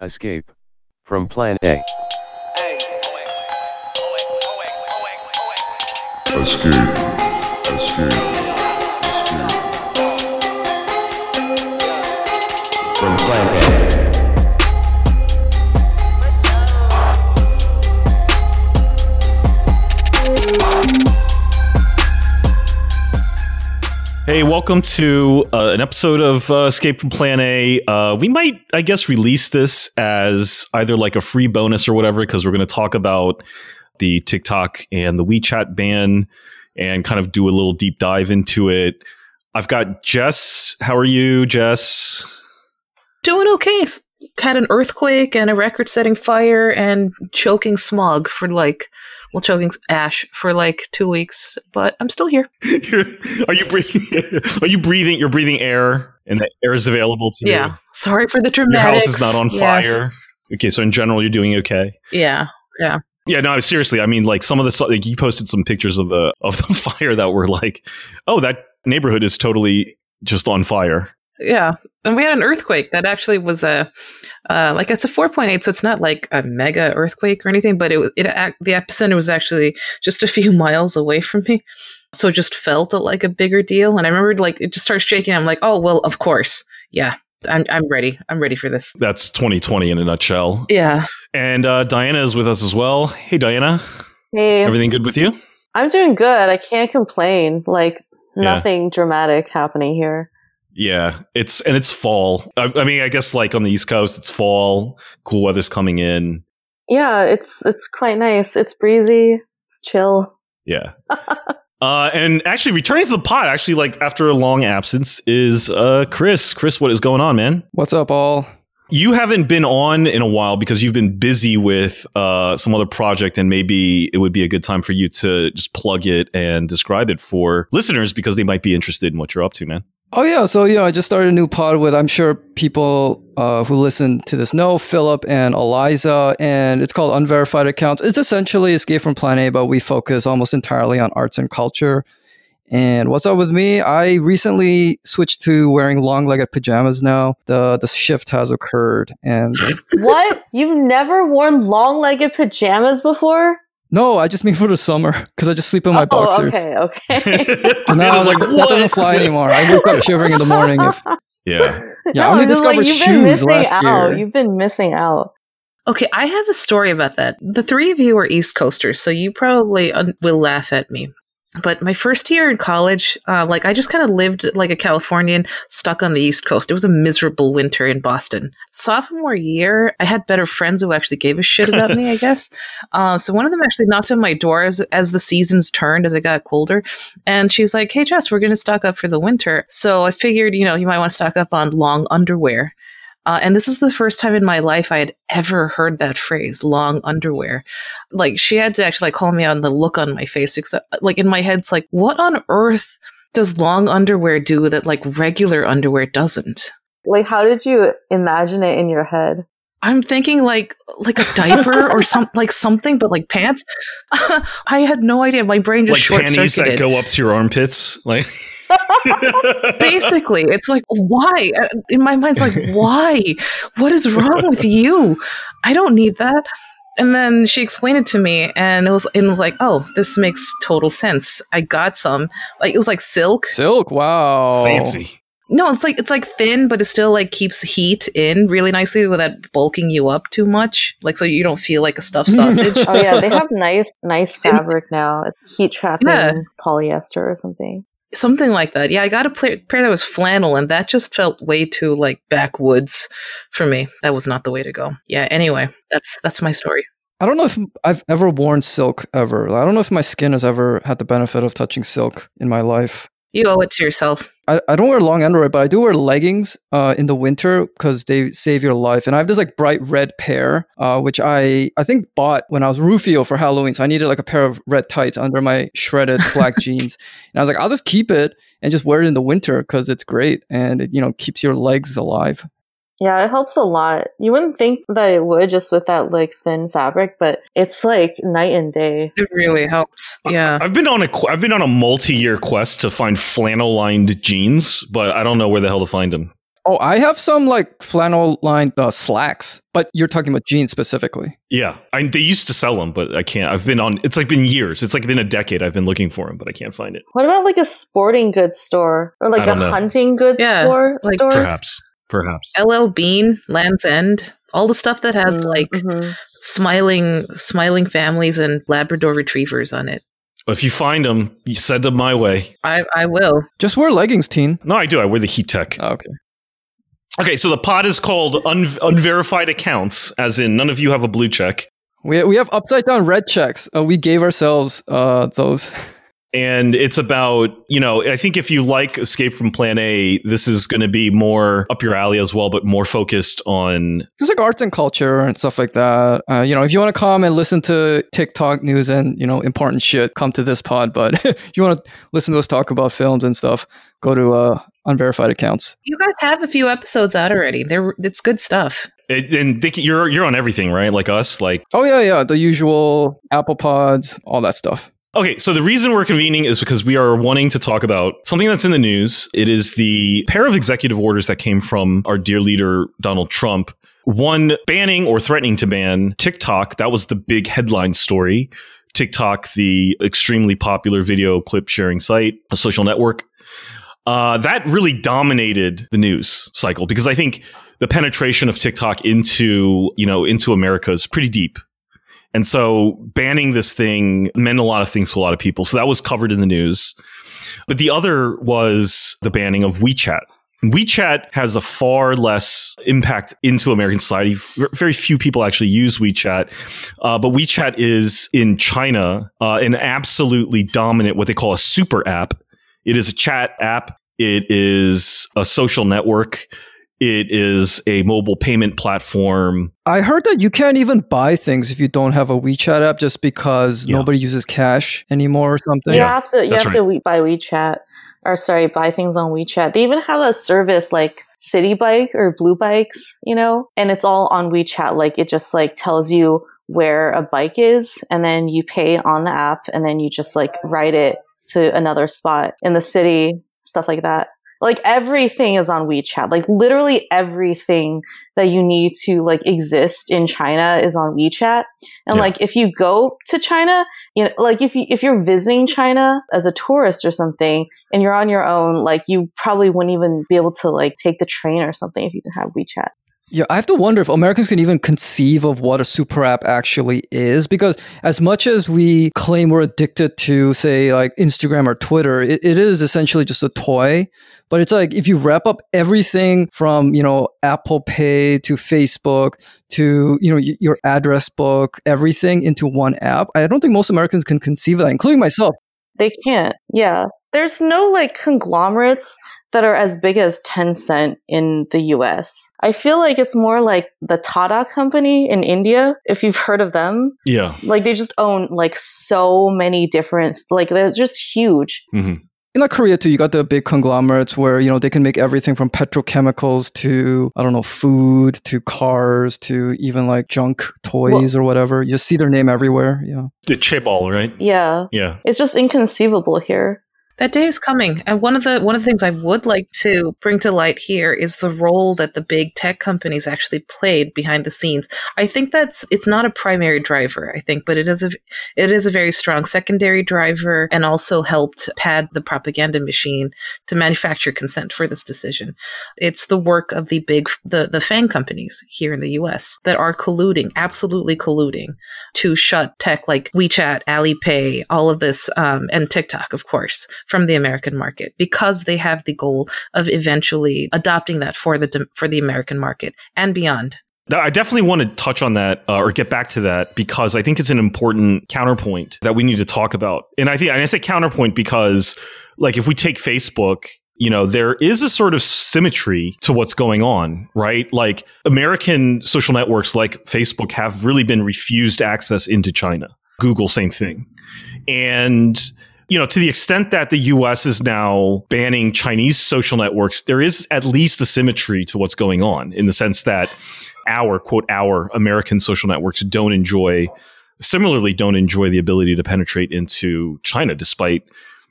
Escape from Plan A. Escape. Escape. Hey, welcome to uh, an episode of uh, Escape from Plan A. Uh, we might, I guess, release this as either like a free bonus or whatever, because we're going to talk about the TikTok and the WeChat ban and kind of do a little deep dive into it. I've got Jess. How are you, Jess? Doing okay. Had an earthquake and a record setting fire and choking smog for like, well, choking ash for like two weeks, but I'm still here. You're- are you breathing? Are you breathing? You're breathing air, and the air is available to you. Yeah. Sorry for the Your house is not on Yes. fire. Okay, so in general, you're doing okay. Yeah. Yeah. Yeah, no, seriously. I mean, like some of the like you posted some pictures of the of the fire that were like, oh, that neighborhood is totally just on fire. Yeah. And we had an earthquake that actually was a, uh, like it's a 4.8, so it's not like a mega earthquake or anything, but it, was- it ac- the epicenter was actually just a few miles away from me. So it just felt like a bigger deal. And I remember like it just starts shaking. I'm like, oh, well, of course. Yeah. I'm, I'm ready. I'm ready for this. That's 2020 in a nutshell. Yeah. And uh, Diana is with us as well. Hey, Diana, Hey, everything good with you? I'm doing good. I can't complain. Like Yeah. nothing dramatic happening here. Yeah, it's and it's fall. I, I mean, I guess like on the East Coast, it's fall. Cool weather's coming in. Yeah, it's it's quite nice. It's breezy. It's chill. Yeah. Uh, and actually, returning to the pod, actually, like after a long absence, is uh, Chris. Chris, what is going on, man? What's up, all? You haven't been on in a while because you've been busy with uh, some other project, and maybe it would be a good time for you to just plug it and describe it for listeners because they might be interested in what you're up to, man. Oh yeah, so you know, I just started a new pod with I'm sure people uh, who listen to this know Philip and Eliza, and it's called Unverified Accounts. It's essentially Escape from Plan A, but we focus almost entirely on arts and culture. And what's up with me? I recently switched to wearing long-legged pajamas now. The the shift has occurred, and what? You've never worn long-legged pajamas before? No, I just mean for the summer because I just sleep in my oh, boxers. okay, okay. So now Diana's like, that doesn't fly anymore. I wake up shivering in the morning if Yeah. Yeah, I no, only I'm just like, discovered you've been shoes missing last out. year. You've been missing out. Okay. I have a story about that. The three of you are East Coasters, so you probably uh, will laugh at me. But my first year in college, uh, like I just kind of lived like a Californian stuck on the East Coast. It was a miserable winter in Boston. Sophomore year, I had better friends who actually gave a shit about me, I guess. Uh, so one of them actually knocked on my door as, as the seasons turned, as it got colder. And she's like, Hey, Jess, we're going to stock up for the winter. So I figured, you know, you might want to stock up on long underwear. Uh, and this is the first time in my life I had ever heard that phrase, long underwear. Like she had to actually like call me on the look on my face. Except like in my head, it's like, what on earth does long underwear do that like regular underwear doesn't? Like, how did you imagine it in your head? I'm thinking like like a diaper or some like something, but like pants. I had no idea. My brain just like short panties that go up to your armpits. Like Basically, it's like why? Uh, In my mind, it's like why? What is wrong with you? I don't need that. And then she explained it to me, and it was and it was like, oh, this makes total sense. I got some. Like it was like silk. Silk, wow. fancy. No, it's like it's like thin, but it still like keeps heat in really nicely without bulking you up too much. Like so you don't feel like a stuffed sausage. Oh yeah, they have nice, nice fabric now. It's heat trapping Yeah. polyester or something. Something like that. Yeah, I got a pair, that was flannel, and that just felt way too like backwoods for me. That was not the way to go. Yeah. Anyway, that's that's my story. I don't know if I've ever worn silk ever. I don't know if my skin has ever had the benefit of touching silk in my life. You owe it to yourself. I, I don't wear long underwear, but I do wear leggings uh, in the winter because they save your life. And I have this like bright red pair, uh, which I I think bought when I was Rufio for Halloween. So I needed like a pair of red tights under my shredded black jeans. And I was like, I'll just keep it and just wear it in the winter because it's great and it you know keeps your legs alive. Yeah, it helps a lot. You wouldn't think that it would just with that like thin fabric, but it's like night and day. It really helps. Yeah. I've been on a qu- I've been on a multi-year quest to find flannel-lined jeans, but I don't know where the hell to find them. Oh, I have some like flannel lined uh, slacks, but you're talking about jeans specifically. Yeah, I, they used to sell them, but I can't. I've been on. It's like been years. It's like been a decade. I've been looking for them, but I can't find it. What about like a sporting goods store or like a know. hunting goods Yeah, store? like- store? Perhaps, perhaps. LL Bean, Land's End, all the stuff that has like Mhm. smiling, smiling families and Labrador retrievers on it. If you find them, you send them my way. I, I will. Just wear leggings, teen. No, I do. I wear the Heat Tech. Oh, okay. Okay, so the pod is called un- unverified accounts, as in none of you have a blue check. We, we have upside down red checks. Uh, we gave ourselves uh, those. and it's about you know i think if you like escape from plan a this is going to be more up your alley as well but more focused on Just like arts and culture and stuff like that. Uh, you know, if you want to come and listen to TikTok news and you know important shit, come to this pod. But if you want to listen to us talk about films and stuff, go to uh, unverified accounts. You guys have a few episodes out already. They're it's good stuff. it, and Dick, you're you're on everything right like us like Oh yeah, yeah, the usual Apple Pods, all that stuff. Okay, so the reason we're convening is because we are wanting to talk about something that's in the news. It is the pair of executive orders that came from our dear leader, Donald Trump. One banning or threatening to ban TikTok. That was the big headline story. TikTok, the extremely popular video clip sharing site, a social network. Uh, that really dominated the news cycle because I think the penetration of TikTok into, you know, into America is pretty deep. And so banning this thing meant a lot of things to a lot of people. So that was covered in the news. But the other was the banning of WeChat. WeChat has a far less impact into American society. Very few people actually use WeChat, uh, but WeChat is in China uh, an absolutely dominant, what they call a super app. It is a chat app. It is a social network. It is a mobile payment platform. I heard that you can't even buy things if you don't have a WeChat app, just because Yeah. nobody uses cash anymore or something. You Yeah, have to you that's have to we- buy WeChat or sorry, buy things on WeChat. They even have a service like Citi Bike or Blue Bikes, you know, and it's all on WeChat. Like it just like tells you where a bike is, and then you pay on the app, and then you just like ride it to another spot in the city, stuff like that. Like everything is on WeChat. Like literally everything that you need to like exist in China is on WeChat. And Yeah. like if you go to China, you know, like if you if you're visiting China as a tourist or something and you're on your own, like you probably wouldn't even be able to like take the train or something if you didn't have WeChat. Yeah, I have to wonder if Americans can even conceive of what a super app actually is. Because as much as we claim we're addicted to, say, like Instagram or Twitter, it, it is essentially just a toy. But it's like if you wrap up everything from, you know, Apple Pay to Facebook to, you know, your address book, everything into one app, I don't think most Americans can conceive of that, including myself. They can't. Yeah. There's no like conglomerates that are as big as Tencent in the US. I feel like it's more like the Tata company in India, if you've heard of them. Yeah. Like they just own like so many different like they're just huge. hmm In like Korea too, you got the big conglomerates where you know they can make everything from petrochemicals to I don't know food to cars to even like junk toys or whatever. You just see their name everywhere. Yeah. The chaebol, right? Yeah. Yeah. It's just inconceivable here. That day is coming, and one of the one of the things I would like to bring to light here is the role that the big tech companies actually played behind the scenes. I think that's it's not a primary driver, I think, but it is a it is a very strong secondary driver, and also helped pad the propaganda machine to manufacture consent for this decision. It's the work of the big the the FANG companies here in the U.S. that are colluding, absolutely colluding, to shut tech like WeChat, Alipay, all of this, um, and TikTok, of course, from the American market because they have the goal of eventually adopting that for the for the American market and beyond. I definitely want to touch on that uh, or get back to that because I think it's an important counterpoint that we need to talk about. And I think and I say counterpoint because, like, if we take Facebook, you know, there is a sort of symmetry to what's going on, right? Like, American social networks like Facebook have really been refused access into China. Google, same thing. And you know, to the extent that the US is now banning Chinese social networks, there is at least a symmetry to what's going on in the sense that our, quote, our American social networks don't enjoy, similarly, don't enjoy the ability to penetrate into China, despite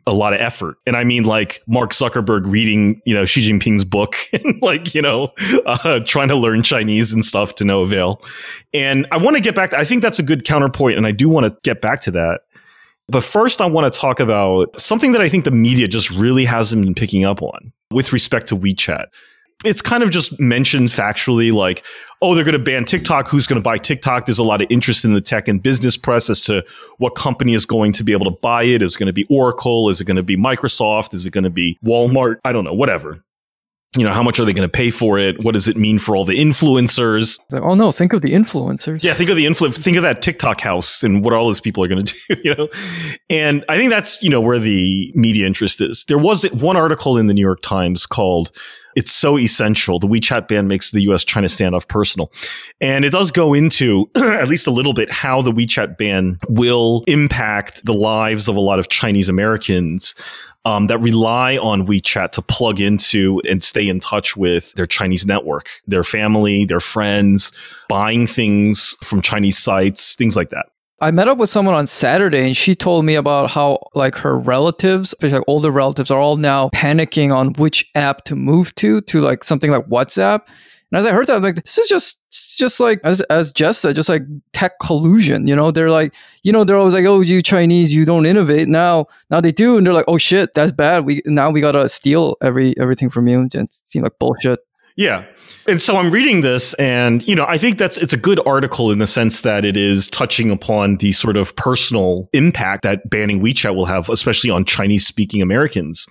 a lot of effort. And I mean like Mark Zuckerberg reading, you know, Xi Jinping's book and like, you know, uh, trying to learn Chinese and stuff to no avail. And I want to get back, to, I think that's a good counterpoint, and I do want to get back to that. But first, I want to talk about something that I think the media just really hasn't been picking up on with respect to WeChat. It's kind of just mentioned factually like oh they're going to ban tiktok. Who's going to buy tiktok? There's a lot of interest in the tech and business press as to what company is going to be able to buy it. Is it going to be oracle? Is it going to be microsoft? Is it going to be walmart? I don't know whatever you know how much are they going to pay for it what does it mean for all the influencers oh no, think of the influencers. yeah think of the influ- think of that tiktok house and what all those people are going to do you know and i think that's you know where the media interest is there was one article in the new york times called it's so essential. The WeChat ban makes the US China standoff personal. And it does go into, at least a little bit, how the WeChat ban will impact the lives of a lot of Chinese Americans um, that rely on WeChat to plug into and stay in touch with their Chinese network, their family, their friends, buying things from Chinese sites, things like that. I met up with someone on Saturday and she told me about how like her relatives, especially like older relatives, are all now panicking on which app to move to, to like something like WhatsApp. And as I heard that, I'm like, this is just just like as as Jess said, just like tech collusion. You know, they're like, you know, they're always like, oh, you Chinese, you don't innovate. Now, now they do, and they're like, oh shit, that's bad. We now we gotta steal every everything from you. It seemed like bullshit. Yeah. And so I'm reading this and you know, I think that's it's a good article in the sense that it is touching upon the sort of personal impact that banning WeChat will have especially on Chinese speaking Americans.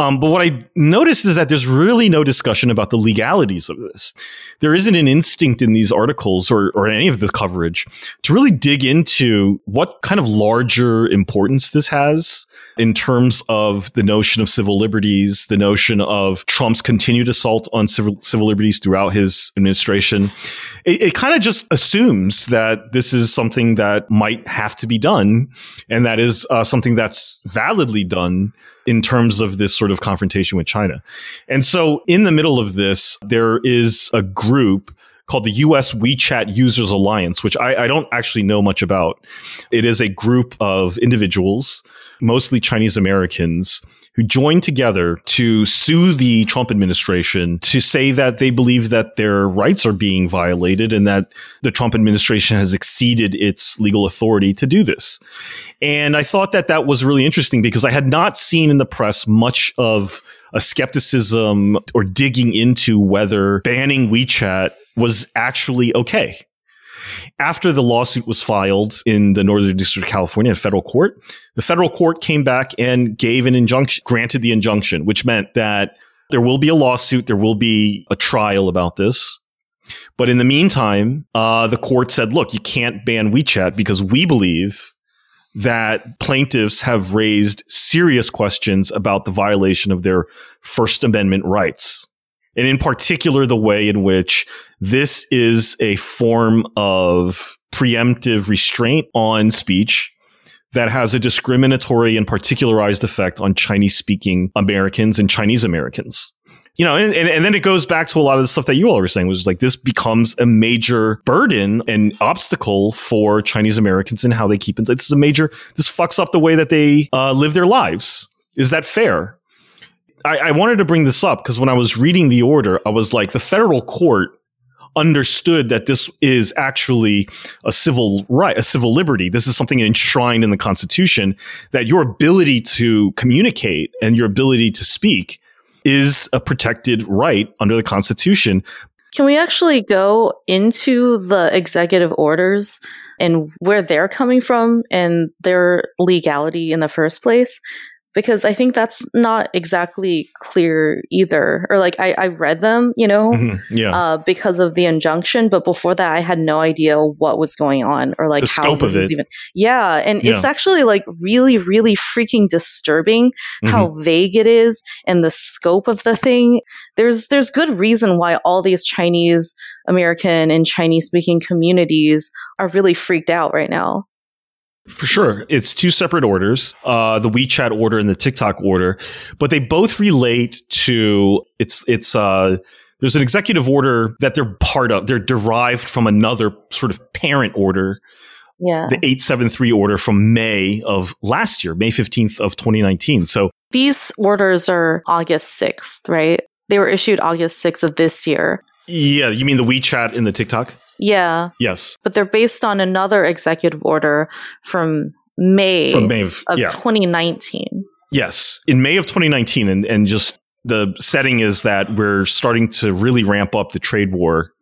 Um, but what I noticed is that there's really no discussion about the legalities of this. There isn't an instinct in these articles or, or any of the coverage to really dig into what kind of larger importance this has in terms of the notion of civil liberties, the notion of Trump's continued assault on civil, civil liberties throughout his administration. It, it kind of just assumes that this is something that might have to be done and that is uh, something that's validly done in terms of this sort of confrontation with China. And so in the middle of this, there is a group called the US WeChat Users Alliance, which I, I, don't actually know much about. It is a group of individuals, mostly Chinese Americans, who joined together to sue the Trump administration to say that they believe that their rights are being violated and that the Trump administration has exceeded its legal authority to do this. And I thought that that was really interesting because I had not seen in the press much of a skepticism or digging into whether banning WeChat was actually okay. After the lawsuit was filed in the Northern District of California in federal court, the federal court came back and gave an injunction, granted the injunction, which meant that there will be a lawsuit, there will be a trial about this. But in the meantime, uh, the court said, look, you can't ban WeChat because we believe that plaintiffs have raised serious questions about the violation of their First Amendment rights. And in particular, the way in which this is a form of preemptive restraint on speech that has a discriminatory and particularized effect on Chinese speaking Americans and Chinese Americans you know, and, and, and, then it goes back to a lot of the stuff that you all were saying, which is like this becomes a major burden and obstacle for Chinese Americans and how they keep in. This is a major. This fucks up the way that they uh, live their lives. Is that fair? I, I wanted to bring this up because when I was reading the order, I was like, the federal court understood that this is actually a civil right, a civil liberty. This is something enshrined in the Constitution that your ability to communicate and your ability to speak is a protected right under the Constitution. Can we actually go into the executive orders and where they're coming from and their legality in the first place? Because I think that's not exactly clear either. Or like I, I read them, you know, mm-hmm. yeah, uh, because of the injunction, but before that, I had no idea what was going on or like the how scope of it. even. Yeah, and Yeah. it's actually like really, really freaking disturbing how Mm-hmm. vague it is and the scope of the thing. There's there's good reason why all these Chinese American and Chinese speaking communities are really freaked out right now. For sure. It's two separate orders, uh, the WeChat order and the TikTok order, but they both relate to it's, it's, uh, there's an executive order that they're part of. They're derived from another sort of parent order Yeah. the 873 order from May of last year, May 15th of 2019. So These orders are August 6th, right? They were issued August 6th of this year. yeah, you mean the WeChat in the TikTok? Yeah. Yes. But they're based on another executive order from May, From May of, of yeah. 2019. Yes, in May of 2019, and, and just the setting is that we're starting to really ramp up the trade war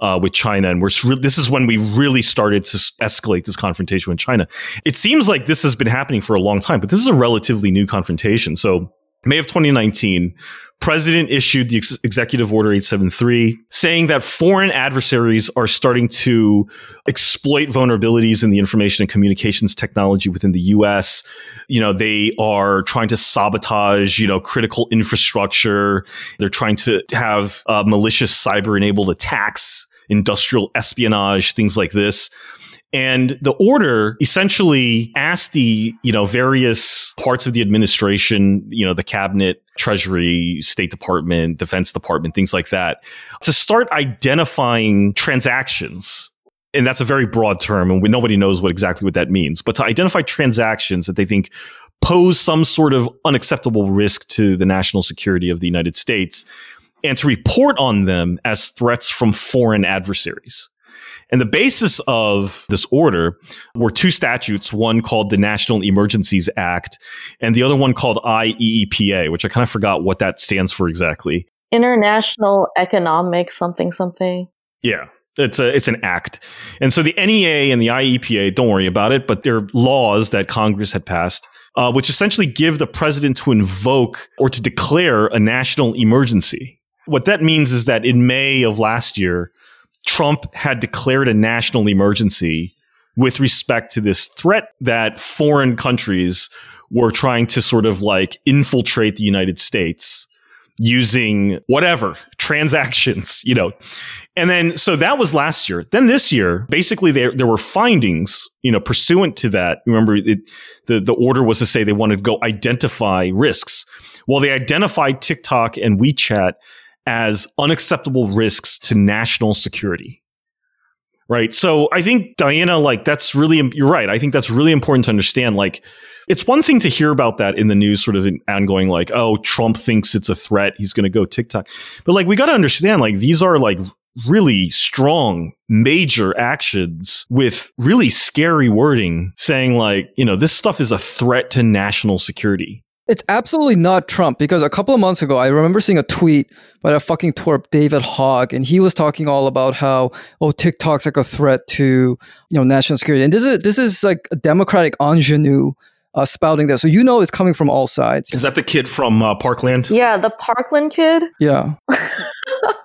uh, with China, and we're this is when we really started to escalate this confrontation with China. It seems like this has been happening for a long time, but this is a relatively new confrontation. So, May of 2019, President issued the ex- Executive Order 873, saying that foreign adversaries are starting to exploit vulnerabilities in the information and communications technology within the U.S you know they are trying to sabotage you know critical infrastructure. They're trying to have uh, malicious cyber enabled attacks industrial espionage things like this and the order essentially asked the you know various parts of the administration you know the cabinet treasury state department defense department things like that to start identifying transactions. And that's a very broad term and we, nobody knows what exactly what that means. But to identify transactions that they think pose some sort of unacceptable risk to the national security of the united states and to report on them as threats from foreign adversaries and the basis of this order were two statutes, one called the National Emergencies Act and the other one called IEEPA, which I kind of forgot what that stands for exactly. International Economic something something. Yeah. It's a it's an act. And so the NEA and the IEPA, don't worry about it, but they're laws that Congress had passed, uh, which essentially give the president to invoke or to declare a national emergency. What that means is that in May of last year, Trump had declared a national emergency with respect to this threat that foreign countries were trying to sort of like infiltrate the United States using whatever transactions, you know. And then, so that was last year. Then this year, basically, there there were findings, you know, pursuant to that. Remember, it, the the order was to say they wanted to go identify risks. Well, they identified TikTok and WeChat as unacceptable risks to national security. Right. So I think Diana, like that's really, you're right. I think that's really important to understand. Like, it's one thing to hear about that in the news, sort of in ongoing, like, oh, Trump thinks it's a threat. He's going to go TikTok. But like, we got to understand, like, these are like really strong, major actions with really scary wording saying, like, you know, this stuff is a threat to national security. It's absolutely not Trump because a couple of months ago, I remember seeing a tweet by a fucking twerp, David Hogg, and he was talking all about how oh TikTok's like a threat to you know national security, and this is this is like a Democratic ingenue uh, spouting that, so you know it's coming from all sides. Is that the kid from uh, Parkland? Yeah, the Parkland kid. Yeah.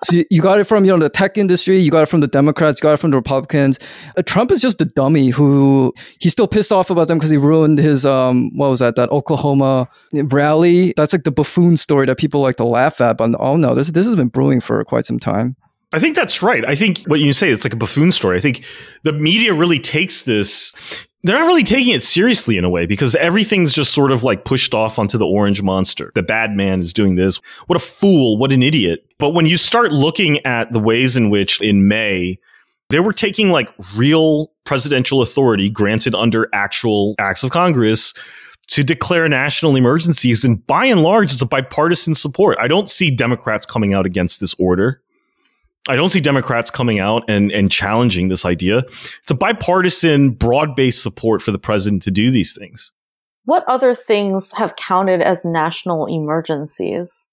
so you, got it from you know the tech industry, you got it from the Democrats, you got it from the Republicans. Uh, Trump is just a dummy who he's still pissed off about them because he ruined his um what was that that Oklahoma rally. That's like the buffoon story that people like to laugh at. But oh no, this this has been brewing for quite some time. I think that's right. I think what you say, it's like a buffoon story. I think the media really takes this. They're not really taking it seriously in a way because everything's just sort of like pushed off onto the orange monster. The bad man is doing this. What a fool. What an idiot. But when you start looking at the ways in which in May, they were taking like real presidential authority granted under actual acts of Congress to declare national emergencies. And by and large, it's a bipartisan support. I don't see Democrats coming out against this order. I don't see Democrats coming out and, and challenging this idea. It's a bipartisan, broad based support for the president to do these things. What other things have counted as national emergencies?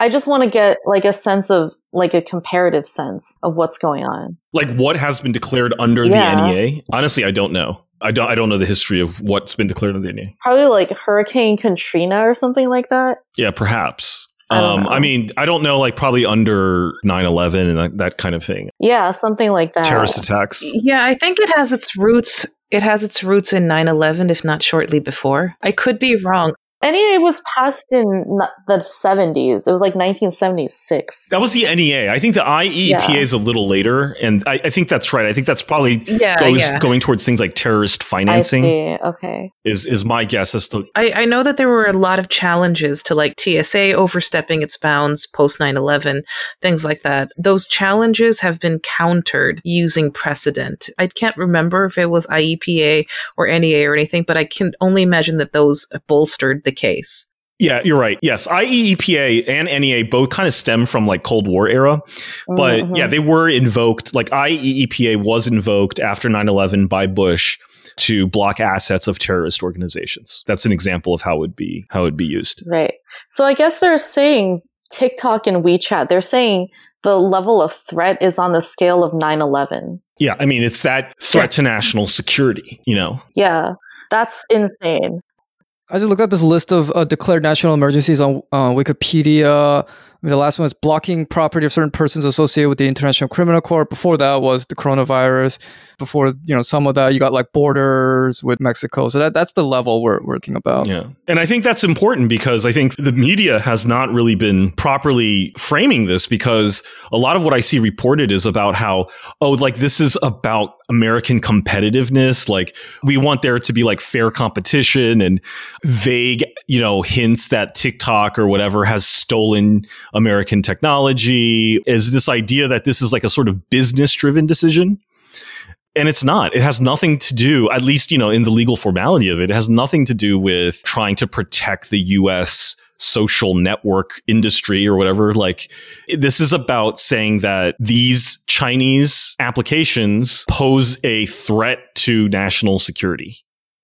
I just want to get like a sense of like a comparative sense of what's going on. Like what has been declared under Yeah. the NEA? Honestly, I don't know. I don't, I don't know the history of what's been declared under the NEA. Probably like Hurricane Katrina or something like that. Yeah, perhaps. I um, know. I mean, I don't know, like probably under 9 11 and that, that kind of thing. Yeah, something like that. Terrorist attacks. Yeah, I think it has its roots. It has its roots in 9/11, if not shortly before. I could be wrong. NEA was passed in the 70s. It was like 1976. That was the NEA. I think the IEPA Yeah. is a little later, and I, I think that's right. I think that's probably Yeah, goes yeah. going towards things like terrorist I financing. see. Okay. Is is my guess as to I, I know that there were a lot of challenges to like TSA overstepping its bounds post 9 11, things like that. Those challenges have been countered using precedent. I can't remember if it was IEPA or NEA or anything, but I can only imagine that those bolstered the case. Yeah, you're right. Yes, IEEPA and NEA both kind of stem from like Cold War era, but Mhm. yeah, they were invoked. Like IEEPA was invoked after 9/11 by Bush to block assets of terrorist organizations. That's an example of how it would be how it would be used. Right. So I guess they're saying TikTok and WeChat, they're saying the level of threat is on the scale of 9 11. Yeah, I mean, it's that threat to national security, you know. Yeah. That's insane. I just looked up this list of uh, declared national emergencies on uh, Wikipedia. I mean, the last one is blocking property of certain persons associated with the International Criminal Court. Before that was the coronavirus. Before you know some of that, you got like borders with Mexico. So that that's the level we're we're about. Yeah. And I think that's important because I think the media has not really been properly framing this because a lot of what I see reported is about how, oh, like this is about American competitiveness. Like we want there to be like fair competition and vague, you know, hints that TikTok or whatever has stolen American technology. Is this idea that this is like a sort of business driven decision? And it's not. It has nothing to do, at least, you know, in the legal formality of it, it has nothing to do with trying to protect the US social network industry or whatever. Like, this is about saying that these Chinese applications pose a threat to national security.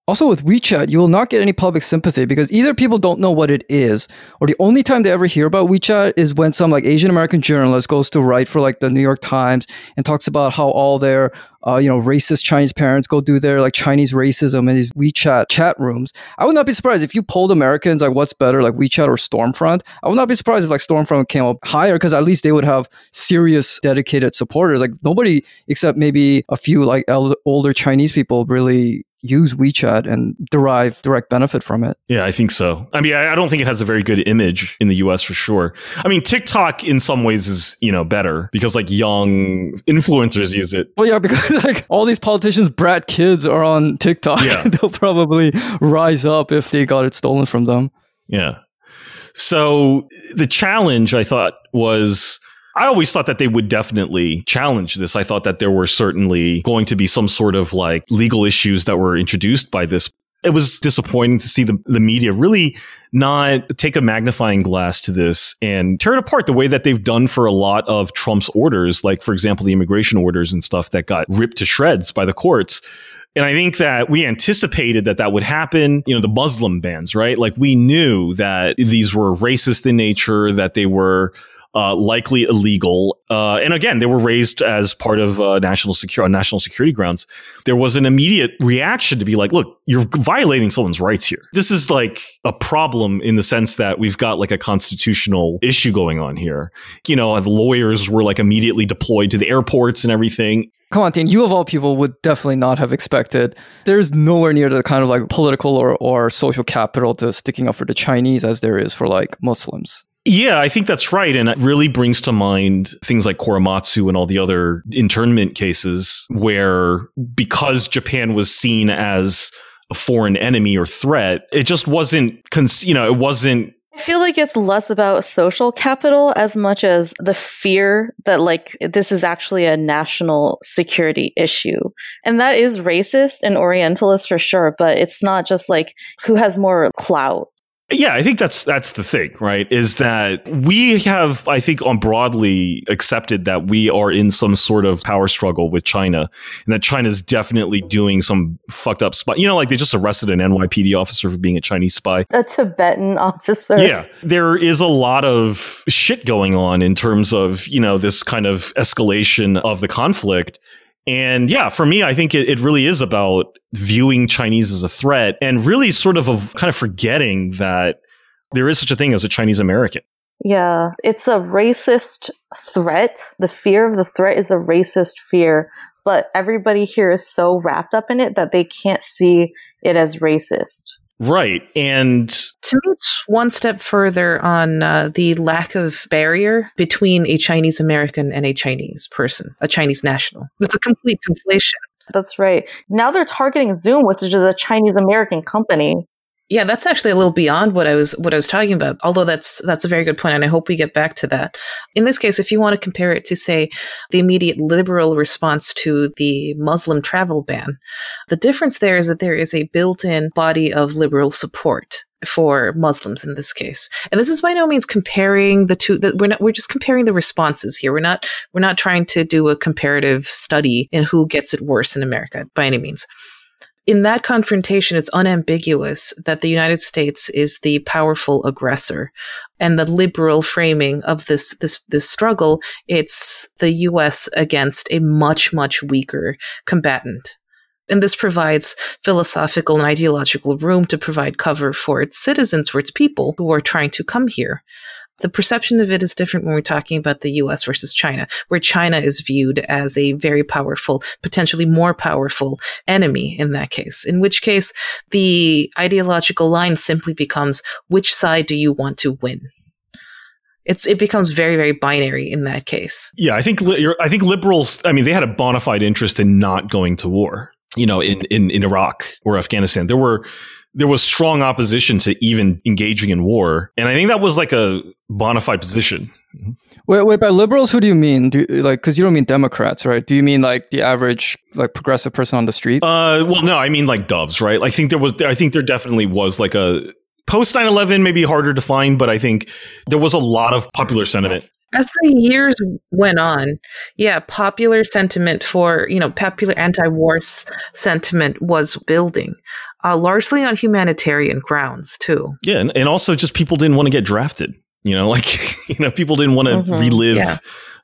Also, with WeChat, you will not get any public sympathy because either people don't know what it is, or the only time they ever hear about WeChat is when some like Asian American journalist goes to write for like the New York Times and talks about how all their uh, you know racist Chinese parents go do their like Chinese racism in these WeChat chat rooms. I would not be surprised if you polled Americans like what's better, like WeChat or Stormfront. I would not be surprised if like Stormfront came up higher because at least they would have serious, dedicated supporters. Like nobody except maybe a few like older Chinese people really use WeChat and derive direct benefit from it. Yeah, I think so. I mean, I, don't think it has a very good image in the US for sure. I mean, TikTok in some ways is, you know, better because like young influencers use it. Well, yeah, because like all these politicians' brat kids are on TikTok. Yeah. They'll probably rise up if they got it stolen from them. Yeah. So the challenge I thought was I always thought that they would definitely challenge this. I thought that there were certainly going to be some sort of like legal issues that were introduced by this. It was disappointing to see the, the media really not take a magnifying glass to this and tear it apart the way that they've done for a lot of Trump's orders, like, for example, the immigration orders and stuff that got ripped to shreds by the courts. And I think that we anticipated that that would happen. You know, the Muslim bans, right? Like we knew that these were racist in nature, that they were uh, likely illegal. Uh, and again, they were raised as part of uh, national security on national security grounds. There was an immediate reaction to be like, look, you're violating someone's rights here. This is like a problem in the sense that we've got like a constitutional issue going on here. You know, the lawyers were like immediately deployed to the airports and everything. Come on, Dean, you of all people would definitely not have expected. There's nowhere near the kind of like political or, or social capital to sticking up for the Chinese as there is for like Muslims. Yeah, I think that's right. And it really brings to mind things like Korematsu and all the other internment cases where because Japan was seen as a foreign enemy or threat, it just wasn't, you know, it wasn't I feel like it's less about social capital as much as the fear that like this is actually a national security issue. And that is racist and orientalist for sure, but it's not just like who has more clout. Yeah, I think that's that's the thing, right? Is that we have, I think, on broadly accepted that we are in some sort of power struggle with China, and that China's definitely doing some fucked up spot. You know, like they just arrested an NYPD officer for being a Chinese spy. A Tibetan officer. Yeah, there is a lot of shit going on in terms of you know this kind of escalation of the conflict. And yeah, for me, I think it, it really is about viewing Chinese as a threat and really sort of, of kind of forgetting that there is such a thing as a Chinese American. Yeah, it's a racist threat. The fear of the threat is a racist fear, but everybody here is so wrapped up in it that they can't see it as racist. Right. And To me, it's one step further on uh, the lack of barrier between a Chinese American and a Chinese person, a Chinese national. It's a complete conflation. That's right. Now they're targeting Zoom, which is a Chinese American company. Yeah, that's actually a little beyond what I was what I was talking about. Although that's that's a very good point, and I hope we get back to that. In this case, if you want to compare it to say the immediate liberal response to the Muslim travel ban, the difference there is that there is a built-in body of liberal support for Muslims in this case. And this is by no means comparing the two that we're not we're just comparing the responses here. We're not we're not trying to do a comparative study in who gets it worse in America by any means in that confrontation, it's unambiguous that the United States is the powerful aggressor. And the liberal framing of this, this, this struggle, it's the US against a much, much weaker combatant. And this provides philosophical and ideological room to provide cover for its citizens, for its people who are trying to come here. The perception of it is different when we're talking about the US versus China, where China is viewed as a very powerful, potentially more powerful enemy in that case. In which case, the ideological line simply becomes which side do you want to win? It's it becomes very very binary in that case. yeah, I think li- I think liberals. I mean, they had a bona fide interest in not going to war. You know, in in in Iraq or Afghanistan, there were there was strong opposition to even engaging in war, and I think that was like a bona fide position. Wait, wait. By liberals, who do you mean? Do like because you don't mean Democrats, right? Do you mean like the average like progressive person on the street? Uh, well, no, I mean like doves, right? Like, I think there was, I think there definitely was like a post 9-11, maybe harder to find, but I think there was a lot of popular sentiment. As the years went on, yeah, popular sentiment for, you know, popular anti war sentiment was building, uh, largely on humanitarian grounds, too. Yeah, and, and also just people didn't want to get drafted. You know, like you know, people didn't want to Mhm. relive, Yeah.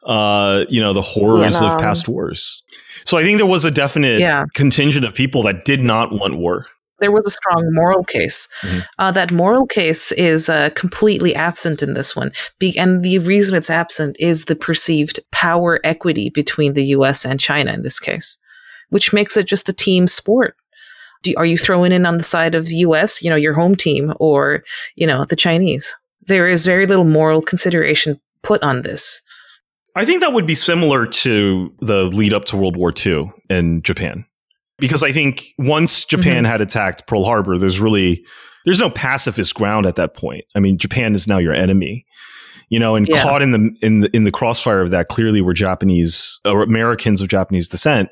uh, you know, the horrors Vietnam. of past wars. So I think there was a definite Yeah. contingent of people that did not want war. There was a strong moral case. Mhm. Uh, that moral case is uh, completely absent in this one. Be- and the reason it's absent is the perceived power equity between the US and China in this case, which makes it just a team sport. Do, are you throwing in on the side of the US, you know, your home team, or, you know, the Chinese? There is very little moral consideration put on this. I think that would be similar to the lead up to World War II in Japan. Because I think once Japan mm-hmm. had attacked Pearl Harbor, there's really there's no pacifist ground at that point. I mean, Japan is now your enemy. You know, and Yeah. caught in the in the in the crossfire of that clearly were Japanese or Americans of Japanese descent.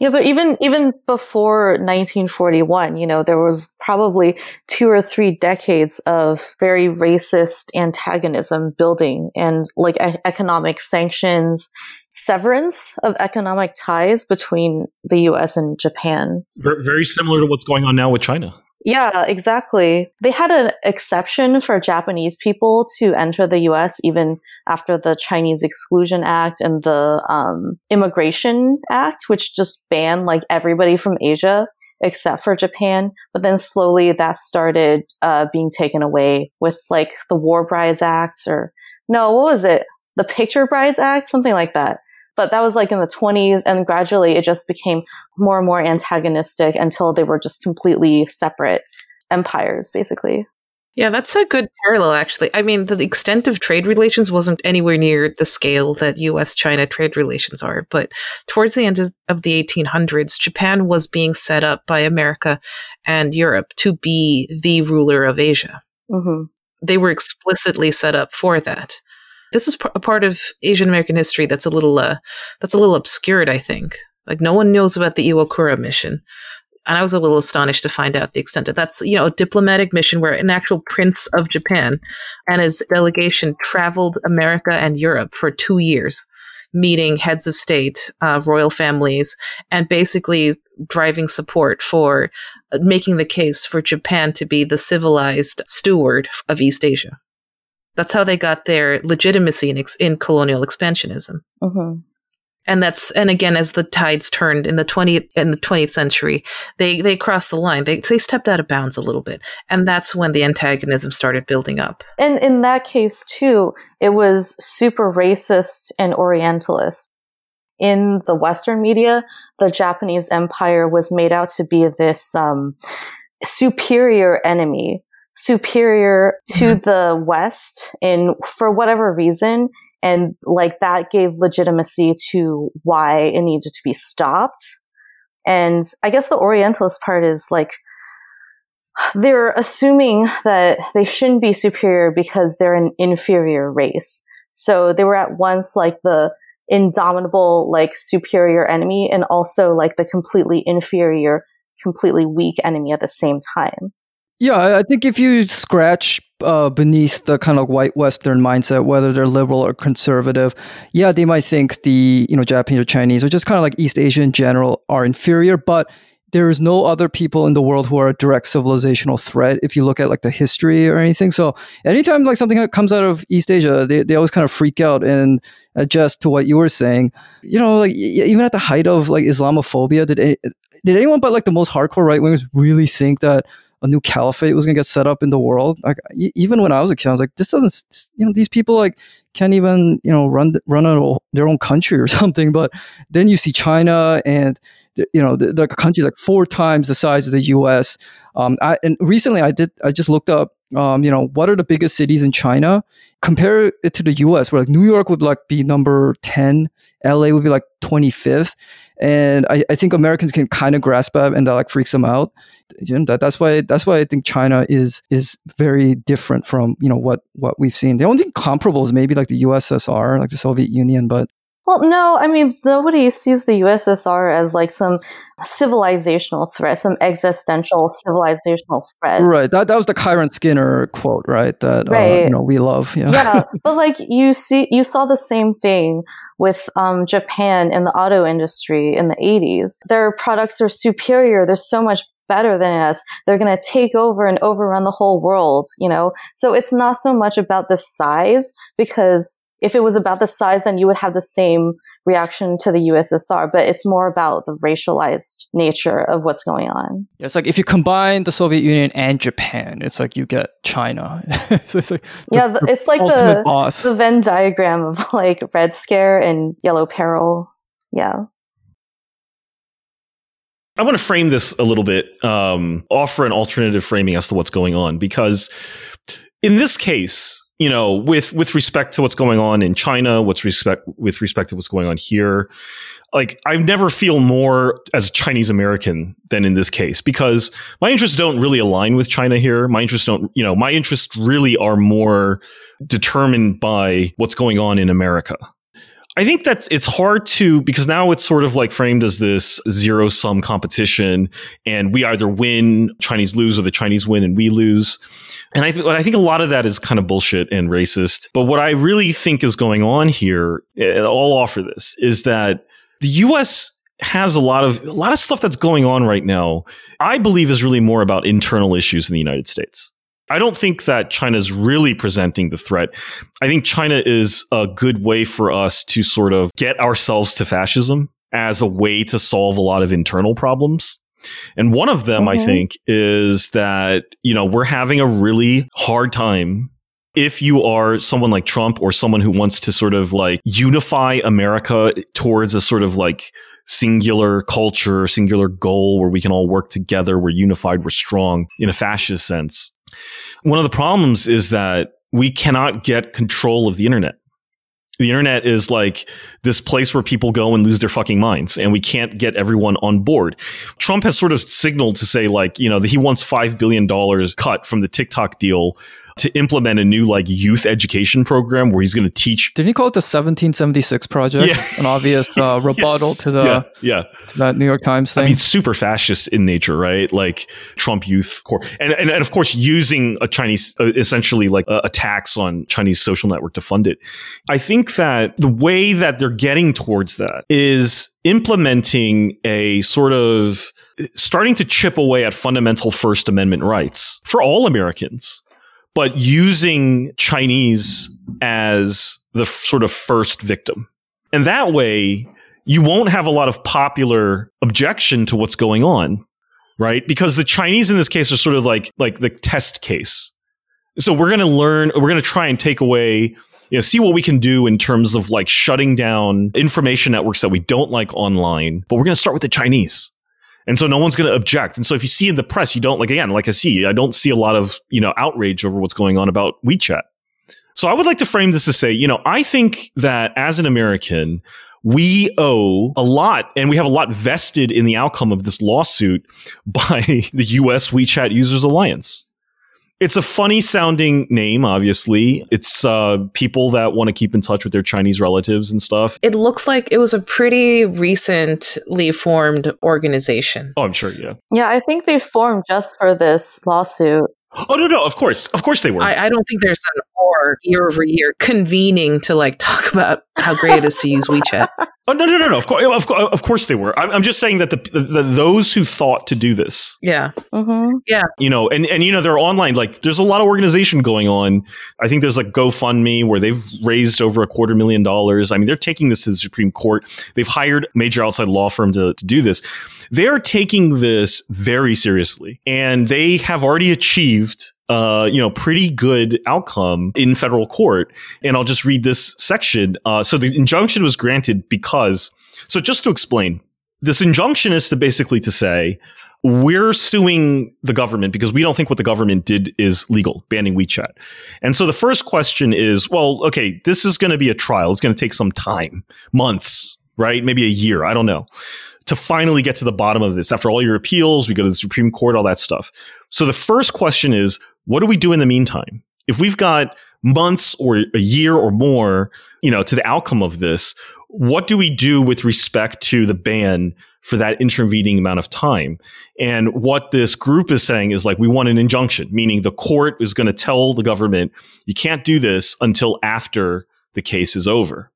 Yeah, but even even before 1941, you know, there was probably two or three decades of very racist antagonism building and like e- economic sanctions, severance of economic ties between the US and Japan. Very, very similar to what's going on now with China. Yeah, exactly. They had an exception for Japanese people to enter the US even after the Chinese Exclusion Act and the um, Immigration Act, which just banned like everybody from Asia except for Japan. But then slowly that started uh, being taken away with like the War Brides Act or no, what was it? The Picture Brides Act, something like that. But that was like in the 20s, and gradually it just became more and more antagonistic until they were just completely separate empires, basically. Yeah, that's a good parallel, actually. I mean, the extent of trade relations wasn't anywhere near the scale that US China trade relations are. But towards the end of- the 1800s, Japan was being set up by America and Europe to be the ruler of Asia. hmm They were explicitly set up for that. This is a part of Asian American history that's a little uh, that's a little obscured, I think. Like no one knows about the Iwakura mission. And I was a little astonished to find out the extent of that's, you know, a diplomatic mission where an actual prince of Japan and his delegation traveled America and Europe for two years, meeting heads of state, uh, royal families, and basically driving support for uh, making the case for Japan to be the civilized steward of East Asia. That's how they got their legitimacy in, ex- in colonial expansionism. Hmm and that's and again as the tides turned in the 20th in the 20th century they they crossed the line. They they stepped out of bounds a little bit. And that's when the antagonism started building up. And in that case, too, it was super racist and orientalist. In the Western media, the Japanese Empire was made out to be this um, superior enemy, superior to mm-hmm. the West in for whatever reason. And like that gave legitimacy to why it needed to be stopped. And I guess the Orientalist part is like, they're assuming that they shouldn't be superior because they're an inferior race. So they were at once like the indomitable, like superior enemy and also like the completely inferior, completely weak enemy at the same time. Yeah, I think if you scratch uh, beneath the kind of white Western mindset, whether they're liberal or conservative, yeah, they might think the you know Japanese or Chinese or just kind of like East Asia in general are inferior, but there is no other people in the world who are a direct civilizational threat if you look at like the history or anything. So anytime like something comes out of East Asia, they, they always kind of freak out and adjust to what you were saying. You know, like even at the height of like Islamophobia, did any, did anyone but like the most hardcore right wingers really think that a new caliphate was going to get set up in the world? Like even when I was a kid, I was like, this doesn't, you know, these people like can't even you know run run a, their own country or something. But then you see China and you know the, the country's like four times the size of the U.S. Um, I, and recently I did I just looked up um, you know what are the biggest cities in China. Compare it to the U.S. where like New York would like be number ten, L.A. would be like twenty fifth, and I, I think Americans can kind of grasp that and that like freaks them out. You know, that, that's why that's why I think China is is very different from you know what what we've seen. The only thing comparable is maybe like the USSR, like the Soviet Union, but Well, no, I mean, nobody sees the USSR as like some civilizational threat, some existential civilizational threat. right that that was the Kiron Skinner quote, right? That uh, Right. you know we love. Yeah. yeah, but like you see, you saw the same thing with um, Japan in the auto industry in the 80s. Their products are superior. They're so much better than us. They're going to take over and overrun the whole world, you know? So it's not so much about the size because if it was about the size, then you would have the same reaction to the USSR, but it's more about the racialized nature of what's going on. Yeah, It's like if you combine the Soviet Union and Japan, it's like you get China. so it's like the- yeah, the, it's like the, boss. the Venn diagram of like Red Scare and Yellow Peril. Yeah. I want to frame this a little bit, um, offer an alternative framing as to what's going on, because in this case, you know, with with respect to what's going on in China, what's respect with respect to what's going on here, like I never feel more as a Chinese American than in this case because my interests don't really align with China here. My interests don't, you know, my interests really are more determined by what's going on in America. I think that it's hard to because now it's sort of like framed as this zero sum competition, and we either win, Chinese lose, or the Chinese win and we lose. And I think I think a lot of that is kind of bullshit and racist. But what I really think is going on here, and I'll offer this, is that the U.S. has a lot of a lot of stuff that's going on right now. I believe is really more about internal issues in the United States. I don't think that China's really presenting the threat. I think China is a good way for us to sort of get ourselves to fascism as a way to solve a lot of internal problems. And one of them, I Mhm. think, is that, you know, we're having a really hard time if you are someone like Trump or someone who wants to sort of like unify America towards a sort of like singular culture, singular goal where we can all work together, we're unified, we're strong in a fascist sense. One of the problems is that we cannot get control of the internet. The internet is like this place where people go and lose their fucking minds, and we can't get everyone on board. Trump has sort of signaled to say, like, you know, that he wants $5 billion cut from the TikTok deal to implement a new, like, youth education program where he's going to teach. Didn't he call it the 1776 project? Yeah. An obvious uh, rebuttal Yes. to the yeah, yeah. to that New York Times I thing. mean, super fascist in nature, right? Like Trump Youth Corps, and, and and of course using a Chinese, uh, essentially like a, a tax on Chinese social network to fund it. I think that the way that they're getting towards that is implementing a sort of starting to chip away at fundamental First Amendment rights for all Americans, but using Chinese as the f- sort of first victim. And that way, you won't have a lot of popular objection to what's going on, right? Because the Chinese in this case are sort of like like the test case. So we're going to learn, we're going to try and take away, you know, see what we can do in terms of like shutting down information networks that we don't like online. But we're going to start with the Chinese. And so no one's going to object. And so if you see in the press, you don't like again, like I see, I don't see a lot of, you know, outrage over what's going on about WeChat. So I would like to frame this to say, you know, I think that as an American, we owe a lot and we have a lot vested in the outcome of this lawsuit by the US WeChat Users Alliance. It's a funny sounding name, obviously. It's uh, people that want to keep in touch with their Chinese relatives and stuff. It looks like it was a pretty recently formed organization. Oh, I'm sure, yeah. Yeah, I think they formed just for this lawsuit. Oh, no, no, of course. Of course they were. I, I don't think there's an or year over year convening to like talk about how great it is to use WeChat. Oh no no no no! Of course, of course, of course they were. I'm, I'm just saying that the, the, the those who thought to do this, Yeah. Mm-hmm. you know, and and you know, they're online. Like, there's a lot of organization going on. I think there's like GoFundMe where they've raised over a quarter million dollars. I mean, they're taking this to the Supreme Court. They've hired a major outside law firm to to do this. They're taking this very seriously, and they have already achieved. Uh, you know, pretty good outcome in federal court. And I'll just read this section. Uh, so the injunction was granted because, so just to explain, this injunction is to basically to say, we're suing the government because we don't think what the government did is legal, banning WeChat. And so the first question is, well, okay, this is going to be a trial. It's going to take some time, months, right? Maybe a year. I don't know. To finally get to the bottom of this. After all your appeals, we go to the Supreme Court, all that stuff. So the first question is, what do we do in the meantime? If we've got months or a year or more, you know, to the outcome of this, what do we do with respect to the ban for that intervening amount of time? And what this group is saying is like, we want an injunction, meaning the court is going to tell the government, you can't do this until after the case is over.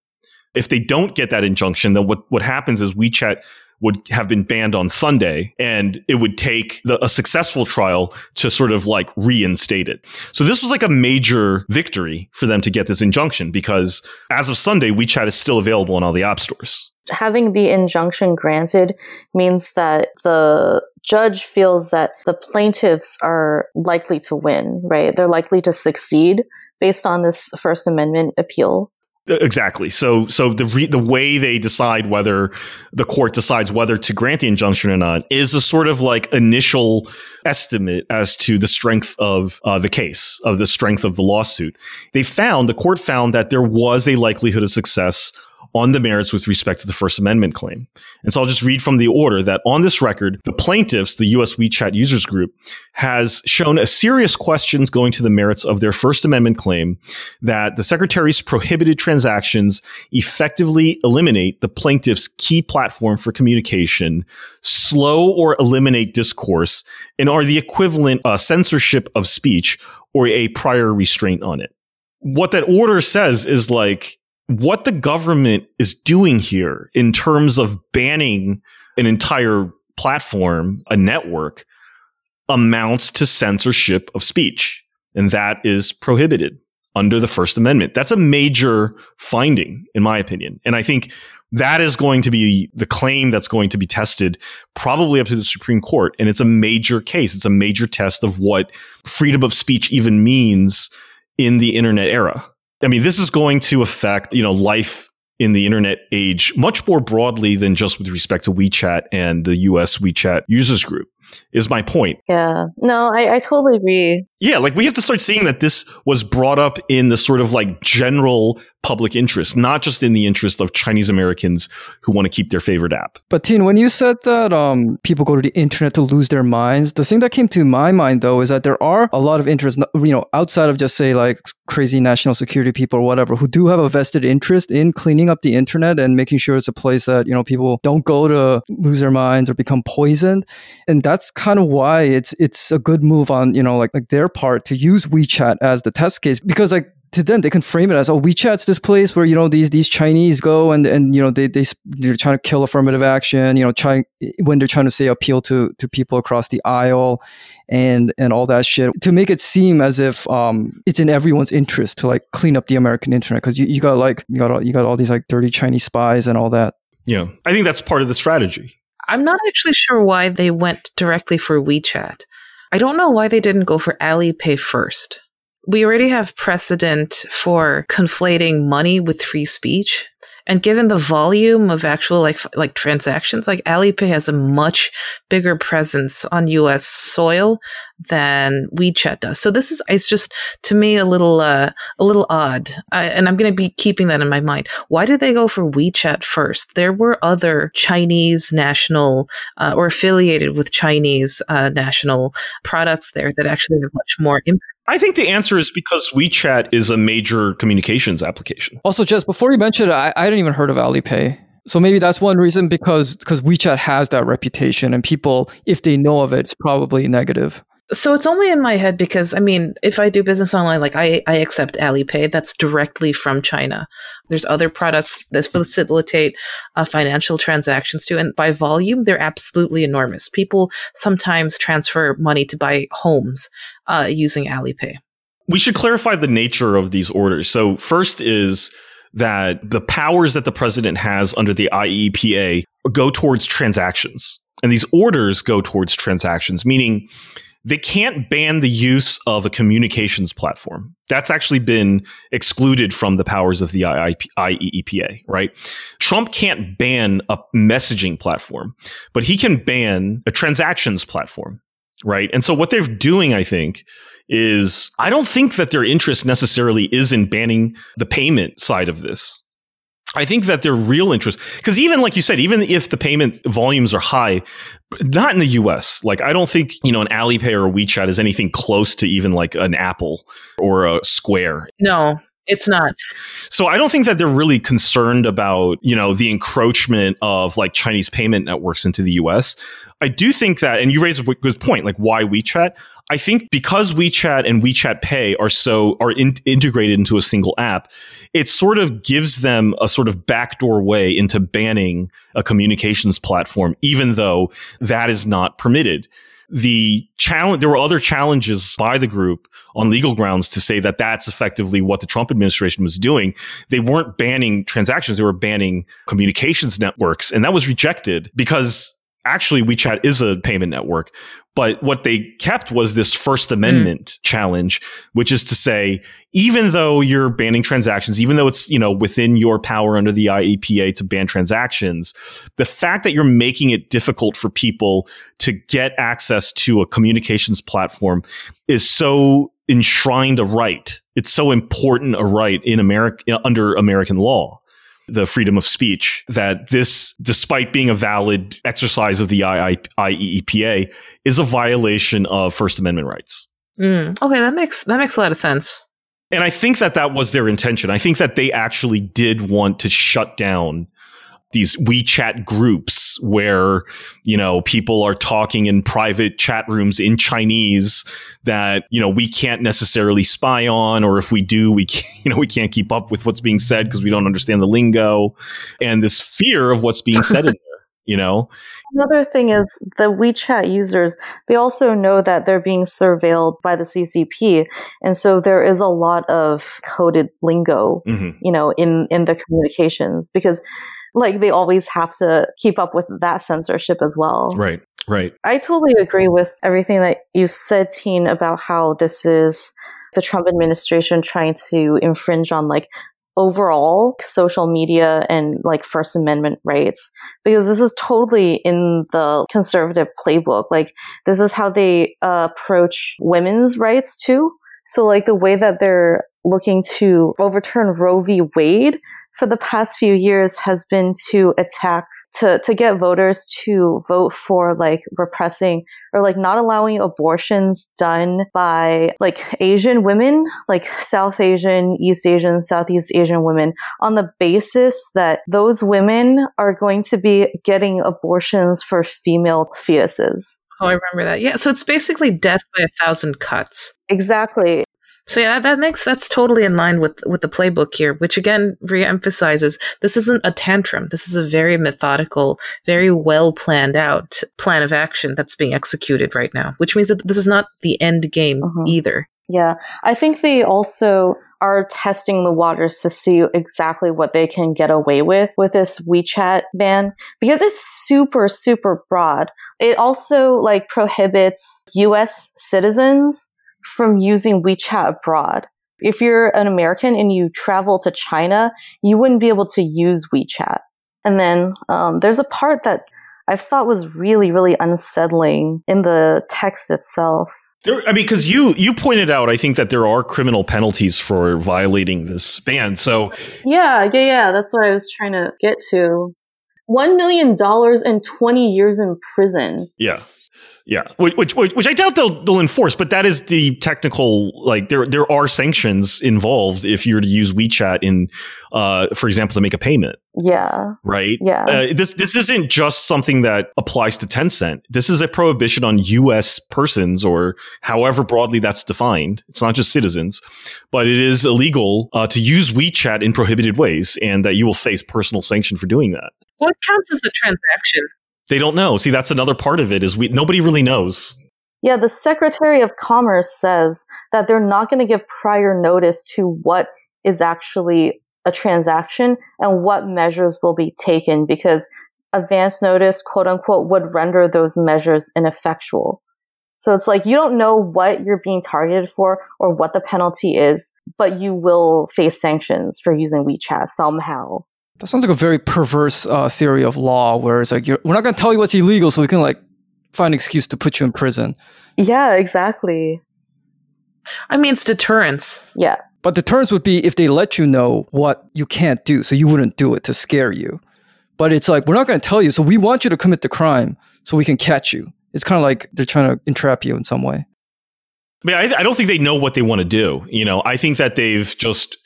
If they don't get that injunction, then what, what happens is WeChat would have been banned on Sunday and it would take the, a successful trial to sort of like reinstate it. So this was like a major victory for them to get this injunction because as of Sunday, WeChat is still available in all the app stores. Having the injunction granted means that the judge feels that the plaintiffs are likely to win, right? They're likely to succeed based on this First Amendment appeal. Exactly. So, so the re- the way they decide whether the court decides whether to grant the injunction or not is a sort of like initial estimate as to the strength of uh, the case, of the strength of the lawsuit. They found the court found that there was a likelihood of success on the merits with respect to the First Amendment claim. And so I'll just read from the order that on this record, the plaintiffs, the US WeChat users group, has shown a serious questions going to the merits of their First Amendment claim that the secretary's prohibited transactions effectively eliminate the plaintiff's key platform for communication, slow or eliminate discourse, and are the equivalent uh, censorship of speech or a prior restraint on it. What that order says is like, what the government is doing here in terms of banning an entire platform, a network, amounts to censorship of speech. And that is prohibited under the First Amendment. That's a major finding, in my opinion. And I think that is going to be the claim that's going to be tested probably up to the Supreme Court. And it's a major case. It's a major test of what freedom of speech even means in the internet era. I mean, this is going to affect, you know, life in the internet age much more broadly than just with respect to WeChat and the US WeChat users group, is my point. Yeah. No, I, I totally agree. Yeah, like we have to start seeing that this was brought up in the sort of like general public interest, not just in the interest of Chinese Americans who want to keep their favorite app. But Teen, when you said that um, people go to the internet to lose their minds, the thing that came to my mind though is that there are a lot of interest, you know, outside of just say like crazy national security people or whatever, who do have a vested interest in cleaning up the internet and making sure it's a place that you know people don't go to lose their minds or become poisoned, and that's kind of why it's it's a good move on you know like like their part to use WeChat as the test case because like to them they can frame it as oh WeChat's this place where you know these these Chinese go and and you know they they they're trying to kill affirmative action you know trying when they're trying to say appeal to to people across the aisle and and all that shit to make it seem as if um it's in everyone's interest to like clean up the American internet because you, you got like you got all, you got all these like dirty Chinese spies and all that Yeah. I think that's part of the strategy. I'm not actually sure why they went directly for WeChat. I don't know why they didn't go for Alipay first. We already have precedent for conflating money with free speech. And given the volume of actual like like transactions, like Alipay has a much bigger presence on U.S. soil than WeChat does. So this is it's just to me a little uh, a little odd, I, and I'm going to be keeping that in my mind. Why did they go for WeChat first? There were other Chinese national uh, or affiliated with Chinese uh, national products there that actually have much more impact. I think the answer is because WeChat is a major communications application. Also, just before you mentioned it, I, I hadn't even heard of Alipay. So maybe that's one reason because because WeChat has that reputation, and people, if they know of it, it's probably negative. So it's only in my head because I mean, if I do business online, like I, I accept Alipay, that's directly from China. There's other products that facilitate uh, financial transactions too, and by volume, they're absolutely enormous. People sometimes transfer money to buy homes uh, using Alipay. We should clarify the nature of these orders. So first is that the powers that the president has under the IEEPA go towards transactions. And these orders go towards transactions, meaning they can't ban the use of a communications platform. That's actually been excluded from the powers of the IEEPA, right? Trump can't ban a messaging platform, but he can ban a transactions platform, right? And so what they're doing, I think, is I don't think that their interest necessarily is in banning the payment side of this. I think that their real interest, because even like you said, even if the payment volumes are high, not in the US, like I don't think, you know, an Alipay or a WeChat is anything close to even like an Apple or a Square. No, it's not. So I don't think that they're really concerned about, you know, the encroachment of like Chinese payment networks into the US. I do think that, and you raised a good point, like why WeChat? I think because WeChat and WeChat Pay are so are in, integrated into a single app, it sort of gives them a sort of backdoor way into banning a communications platform, even though that is not permitted. The challenge, there were other challenges by the group on legal grounds to say that that's effectively what the Trump administration was doing. They weren't banning transactions; they were banning communications networks, and that was rejected because actually WeChat is a payment network. But what they kept was this First Amendment mm. challenge, which is to say, even though you're banning transactions, even though it's, you know, within your power under the IEEPA to ban transactions, the fact that you're making it difficult for people to get access to a communications platform is so enshrined a right. It's so important a right in America under American law the freedom of speech that this, despite being a valid exercise of the IEEPA, is a violation of First Amendment rights. Mm, okay, that makes that makes a lot of sense. And I think that that was their intention. I think that they actually did want to shut down these WeChat groups where, you know, people are talking in private chat rooms in Chinese that, you know, we can't necessarily spy on, or if we do, we can't, you know, we can't keep up with what's being said because we don't understand the lingo and this fear of what's being said in there. You know, another thing is the WeChat users, they also know that they're being surveilled by the CCP. And so there is a lot of coded lingo, mm-hmm. you know, in, in the communications because like they always have to keep up with that censorship as well. Right. Right. I totally agree with everything that you said, Teen, about how this is the Trump administration trying to infringe on like overall social media and like First Amendment rights because this is totally in the conservative playbook. Like this is how they uh, approach women's rights too. So like the way that they're looking to overturn Roe v. Wade for the past few years has been to attack to, to get voters to vote for like repressing or like not allowing abortions done by like Asian women, like South Asian, East Asian, Southeast Asian women on the basis that those women are going to be getting abortions for female fetuses. Oh, I remember that. Yeah. So it's basically death by a thousand cuts. Exactly. So yeah, that makes that's totally in line with with the playbook here, which again reemphasizes this isn't a tantrum. This is a very methodical, very well planned out plan of action that's being executed right now, which means that this is not the end game mm-hmm. either. Yeah, I think they also are testing the waters to see exactly what they can get away with with this WeChat ban because it's super, super broad. It also like prohibits US citizens from using WeChat abroad. If you're an American and you travel to China, you wouldn't be able to use WeChat. And then um, there's a part that I thought was really, really unsettling in the text itself. There, I mean, because you you pointed out, I think that there are criminal penalties for violating this ban. So Yeah, yeah, yeah. That's what I was trying to get to. One million dollars and twenty years in prison. yeah, yeah, which which, which I doubt they'll they'll enforce, but that is the technical like there there are sanctions involved if you're to use WeChat in, uh, for example, to make a payment. Yeah, right? Yeah. Uh, this this isn't just something that applies to Tencent. This is a prohibition on U.S. persons, or however broadly that's defined. It's not just citizens, but it is illegal uh, to use WeChat in prohibited ways, and that you will face personal sanction for doing that. What counts as a transaction? They don't know. See, that's another part of it. Is we nobody really knows. yeah. The Secretary of Commerce says that they're not going to give prior notice to what is actually a transaction and what measures will be taken because advance notice, quote unquote, would render those measures ineffectual. So it's like you don't know what you're being targeted for or what the penalty is, but you will face sanctions for using WeChat somehow. That sounds like a very perverse uh, theory of law, where it's like you're, we're not going to tell you what's illegal, so we can like find an excuse to put you in prison. Yeah, exactly. I mean, it's deterrence. Yeah. But deterrence would be if they let you know what you can't do, so you wouldn't do it to scare you. But it's like we're not going to tell you, so we want you to commit the crime, so we can catch you. It's kind of like they're trying to entrap you in some way. I mean, I, I don't think they know what they want to do. You know, I think that they've just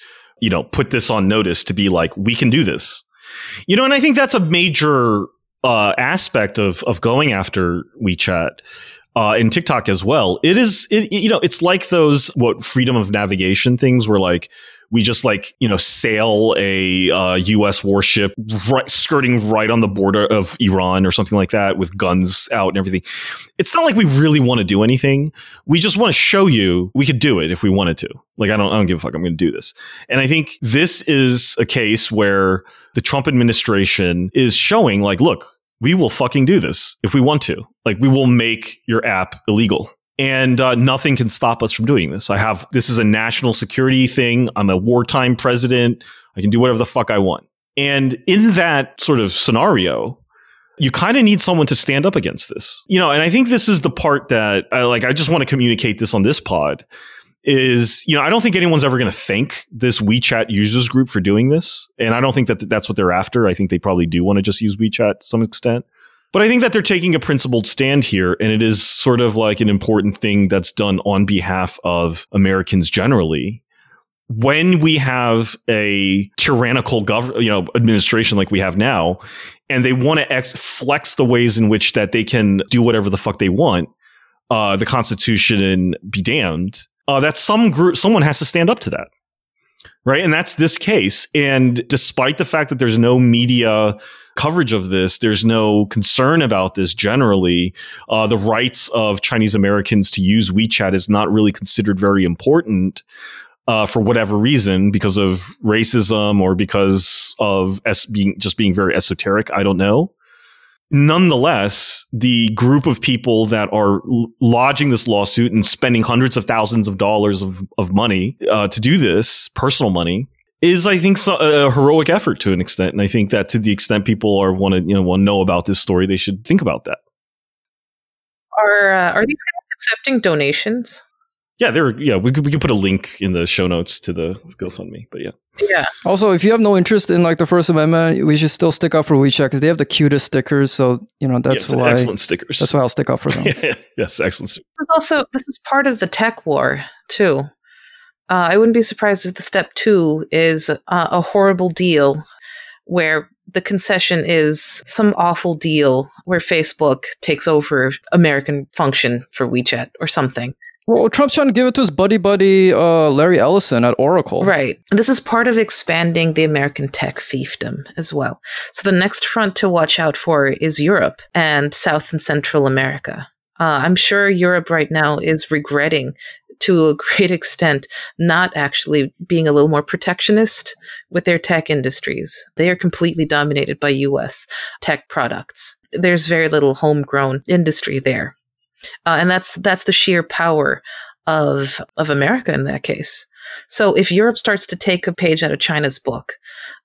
you know put this on notice to be like, we can do this. You know, and I think that's a major uh, aspect of of going after WeChat uh, and TikTok as well. It is, it, you know, it's like those what freedom of navigation things where like we just like you know sail a uh, U.S. warship right, skirting right on the border of Iran or something like that with guns out and everything. It's not like we really want to do anything. We just want to show you we could do it if we wanted to. Like I don't, I don't give a fuck. I'm going to do this. And I think this is a case where the Trump administration is showing like, look, we will fucking do this if we want to. Like we will make your app illegal and uh, nothing can stop us from doing this. I have this is a national security thing. I'm a wartime president. I can do whatever the fuck I want. And in that sort of scenario, you kind of need someone to stand up against this. You know, and I think this is the part that I like I just want to communicate this on this pod is, you know, I don't think anyone's ever going to thank this WeChat users group for doing this, and I don't think that that's what they're after. I think they probably do want to just use WeChat to some extent. But I think that they're taking a principled stand here, and it is sort of like an important thing that's done on behalf of Americans generally. When we have a tyrannical government, you know, administration like we have now, and they want to ex- flex the ways in which that they can do whatever the fuck they want, uh, the Constitution be damned. Uh, that some group, someone has to stand up to that, right? And that's this case. And despite the fact that there's no media coverage of this. There's no concern about this generally. Uh, the rights of Chinese Americans to use WeChat is not really considered very important. Uh, for whatever reason, because of racism or because of es- being just being very esoteric, I don't know. Nonetheless, the group of people that are lodging this lawsuit and spending hundreds of thousands of dollars of, of money uh, to do this, personal money, is I think so, a heroic effort to an extent, and I think that to the extent people are want to you know want know about this story, they should think about that. Are uh, are these guys accepting donations? Yeah, there. Yeah, we could we could put a link in the show notes to the GoFundMe, but yeah, Yeah. Also, if you have no interest in like the First Amendment, we should still stick up for WeChat because they have the cutest stickers. So you know that's yes, why. excellent stickers. That's why I'll stick up for them. yes, excellent. stickers. This is also this is part of the tech war too. Uh, I wouldn't be surprised if the step two is uh, a horrible deal where the concession is some awful deal where Facebook takes over American function for WeChat or something. Well, Trump's trying to give it to his buddy buddy uh, Larry Ellison at Oracle. Right. This is part of expanding the American tech fiefdom as well. So the next front to watch out for is Europe and South and Central America. Uh, I'm sure Europe right now is regretting to a great extent not actually being a little more protectionist with their tech industries. They are completely dominated by US tech products. There's very little homegrown industry there. Uh, and that's that's the sheer power of of America in that case. So if Europe starts to take a page out of China's book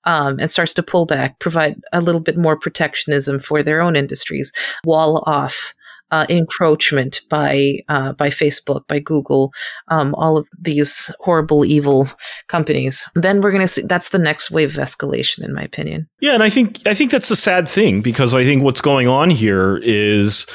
um, and starts to pull back, provide a little bit more protectionism for their own industries, wall off uh, encroachment by uh, by Facebook, by Google, um, all of these horrible, evil companies, then we're going to see that's the next wave of escalation, in my opinion. Yeah, and I think I think that's a sad thing because I think what's going on here is.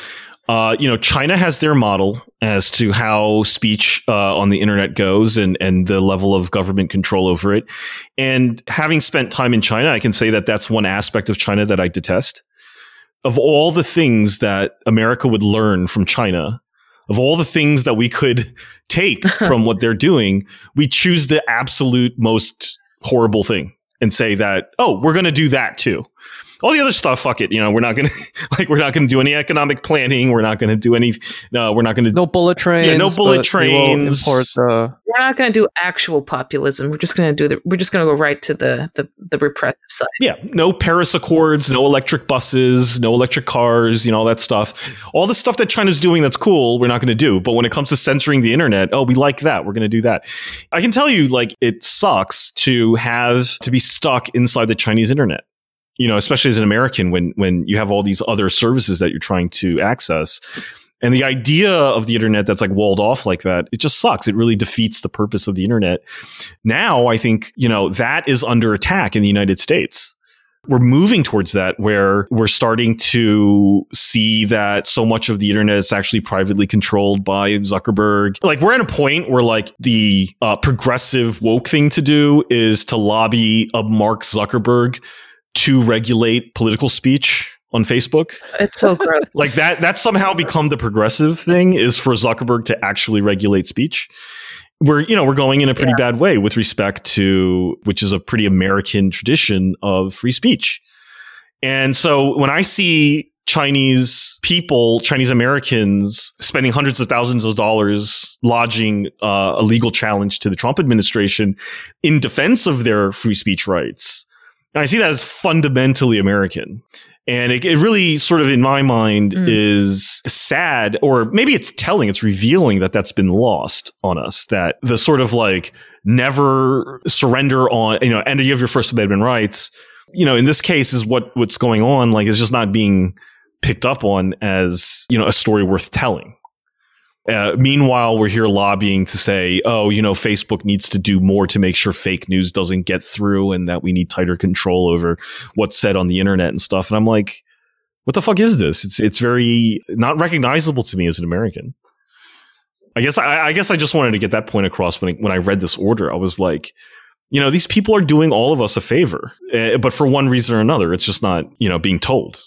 Uh, you know, China has their model as to how speech uh, on the internet goes and, and the level of government control over it. And having spent time in China, I can say that that's one aspect of China that I detest of all the things that America would learn from China, of all the things that we could take from what they're doing, we choose the absolute most horrible thing and say that, oh, we're going to do that too all the other stuff, fuck it. You know, we're not gonna like we're not gonna do any economic planning. We're not gonna do any. No, we're not gonna. No bullet trains. Yeah, no bullet trains. Import the, we're not gonna do actual populism. We're just gonna do the. We're just gonna go right to the the, the repressive side. Yeah, no Paris Accords, no electric buses, no electric cars. You know all that stuff. All the stuff that China's doing that's cool. We're not gonna do. But when it comes to censoring the internet, oh, we like that. We're gonna do that. I can tell you, like, it sucks to have to be stuck inside the Chinese internet you know, especially as an American, when when you have all these other services that you're trying to access. And the idea of the internet that's like walled off like that, it just sucks. It really defeats the purpose of the internet. Now, I think, you know, that is under attack in the United States. We're moving towards that where we're starting to see that so much of the internet is actually privately controlled by Zuckerberg. Like we're at a point where like the uh, progressive woke thing to do is to lobby a Mark Zuckerberg to regulate political speech on Facebook. It's so gross. like that that's somehow become the progressive thing is for Zuckerberg to actually regulate speech. We're you know, we're going in a pretty yeah. bad way with respect to which is a pretty American tradition of free speech. And so when I see Chinese people, Chinese Americans spending hundreds of thousands of dollars lodging uh, a legal challenge to the Trump administration in defense of their free speech rights I see that as fundamentally American. And it, it really sort of, in my mind, mm. is sad, or maybe it's telling, it's revealing that that's been lost on us. That the sort of like never surrender on, you know, and you have your First Amendment rights. You know, in this case, is what what's going on. Like, it's just not being picked up on as you know a story worth telling. Uh, meanwhile, we're here lobbying to say, oh, you know, Facebook needs to do more to make sure fake news doesn't get through and that we need tighter control over what's said on the internet and stuff. And I'm like, what the fuck is this? It's it's very not recognizable to me as an American. I guess I, I guess I just wanted to get that point across when I, when I read this order. I was like, you know, these people are doing all of us a favor, uh, but for one reason or another, it's just not you know being told.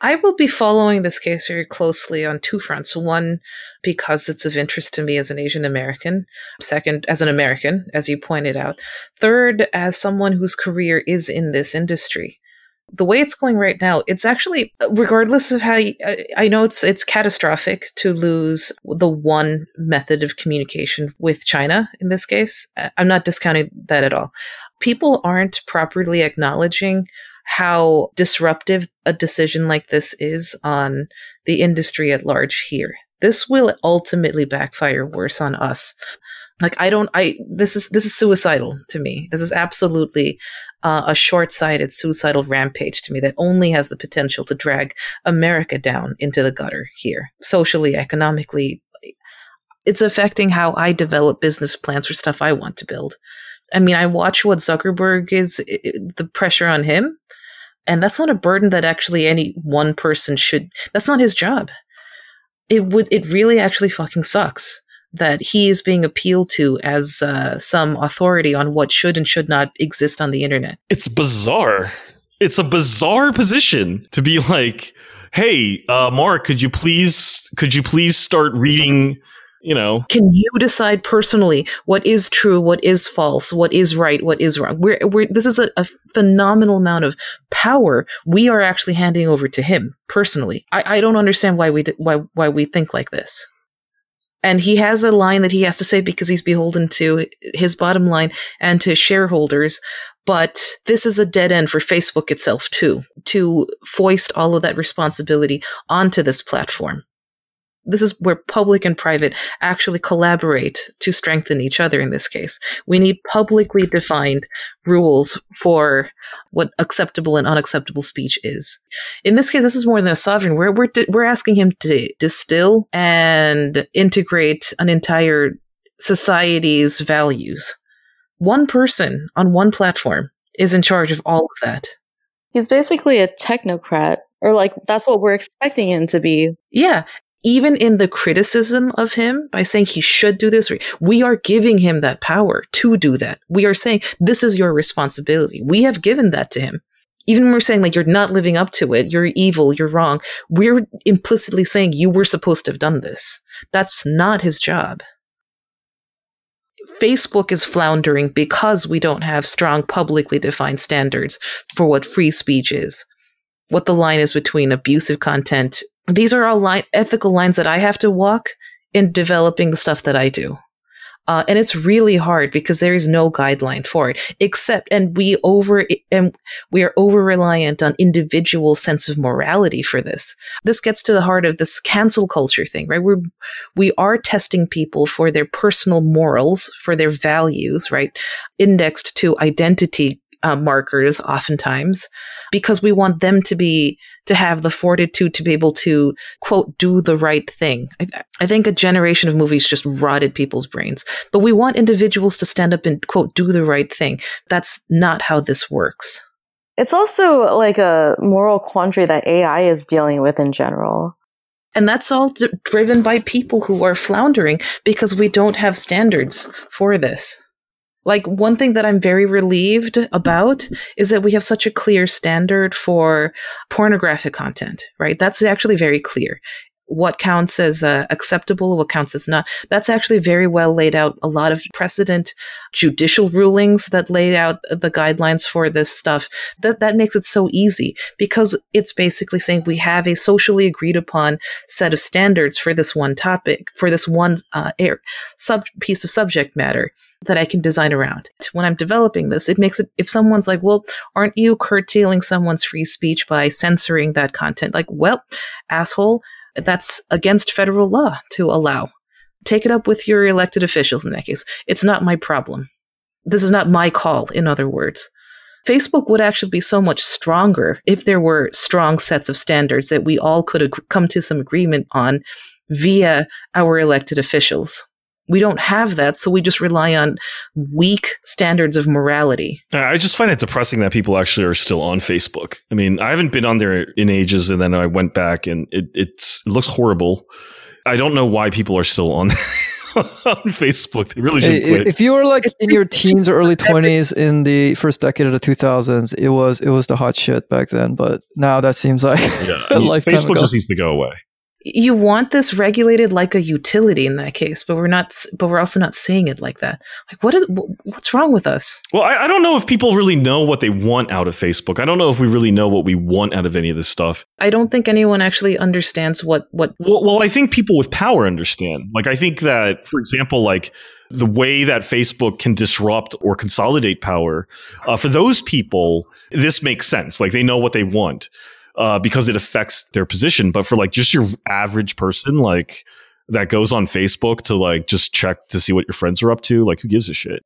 I will be following this case very closely on two fronts. One, because it's of interest to me as an Asian American. Second, as an American, as you pointed out. Third, as someone whose career is in this industry. The way it's going right now, it's actually, regardless of how you, uh, I know it's it's catastrophic to lose the one method of communication with China in this case. Uh, I'm not discounting that at all. People aren't properly acknowledging how disruptive a decision like this is on the industry at large here. This will ultimately backfire worse on us. Like I don't I this is this is suicidal to me. This is absolutely uh, a short-sighted suicidal rampage to me that only has the potential to drag America down into the gutter here, socially, economically. It's affecting how I develop business plans for stuff I want to build. I mean, I watch what Zuckerberg is, the pressure on him and that's not a burden that actually any one person should, that's not his job. It would, it really actually fucking sucks that he is being appealed to as uh, some authority on what should and should not exist on the internet. It's bizarre. It's a bizarre position to be like, "Hey, uh, Mark, could you please could you please start reading you know. Can you decide personally what is true what is false what is right what is wrong? We're, we're this is a, a phenomenal amount of power we are actually handing over to him personally. I, I don't understand why we why why we think like this. And he has a line that he has to say because he's beholden to his bottom line and to shareholders but this is a dead end for facebook itself too to foist all of that responsibility onto this platform This is where public and private actually collaborate to strengthen each other in this case. We need publicly defined rules for what acceptable and unacceptable speech is. In this case, this is more than a sovereign. We're, we're, we're asking him to distill and integrate an entire society's values. One person on one platform is in charge of all of that. He's basically a technocrat, or like that's what we're expecting him to be. Yeah. Even in the criticism of him by saying he should do this, we are giving him that power to do that. We are saying this is your responsibility. We have given that to him. Even when we're saying like you're not living up to it, you're evil, you're wrong, we're implicitly saying you were supposed to have done this. That's not his job. Facebook is floundering because we don't have strong publicly defined standards for what free speech is, what the line is between abusive content. These are all line- ethical lines that I have to walk in developing the stuff that I do. Uh, and it's really hard because there is no guideline for it except and we over and we are over reliant on individual sense of morality for this. This gets to the heart of this cancel culture thing right? We're we are testing people for their personal morals for their values right? Indexed to identity uh, markers oftentimes because we want them to be to have the fortitude to be able to quote do the right thing. I, I think a generation of movies just rotted people's brains but we want individuals to stand up and quote do the right thing. That's not how this works. It's also like a moral quandary that AI is dealing with in general. and that's all d- driven by people who are floundering because we don't have standards for this like one thing that I'm very relieved about is that we have such a clear standard for pornographic content, right? That's actually very clear. What counts as uh, acceptable, what counts as not. That's actually very well laid out. A lot of precedent judicial rulings that laid out the guidelines for this stuff. That that makes it so easy because it's basically saying we have a socially agreed upon set of standards for this one topic, for this one uh, air, sub piece of subject matter that I can design around. When I'm developing this, it makes it, if someone's like, well, aren't you curtailing someone's free speech by censoring that content? Like, well, asshole, that's against federal law to allow. Take it up with your elected officials in that case. It's not my problem. This is not my call, in other words. Facebook would actually be so much stronger if there were strong sets of standards that we all could ag- come to some agreement on via our elected officials. We don't have that, so we just rely on weak standards of morality. Uh, I just find it depressing that people actually are still on Facebook. I mean, I haven't been on there in ages, and then I went back, and it it's, it looks horrible. I don't know why people are still on on Facebook. They really should quit. If you were like in your teens or early twenties in the first decade of the two thousands, it was it was the hot shit back then. But now that seems like yeah, a I mean, lifetime Facebook ago. just needs to go away. You want this regulated like a utility in that case, but we're not. But we're also not seeing it like that. Like, what is? What's wrong with us? Well, I, I don't know if people really know what they want out of Facebook. I don't know if we really know what we want out of any of this stuff. I don't think anyone actually understands what what Well, well, I think people with power understand. Like, I think that, for example, like the way that Facebook can disrupt or consolidate power, uh, for those people, this makes sense. Like, they know what they want uh, because it affects their position. But for like just your average person, like that goes on Facebook to like just check to see what your friends are up to, like, who gives a shit?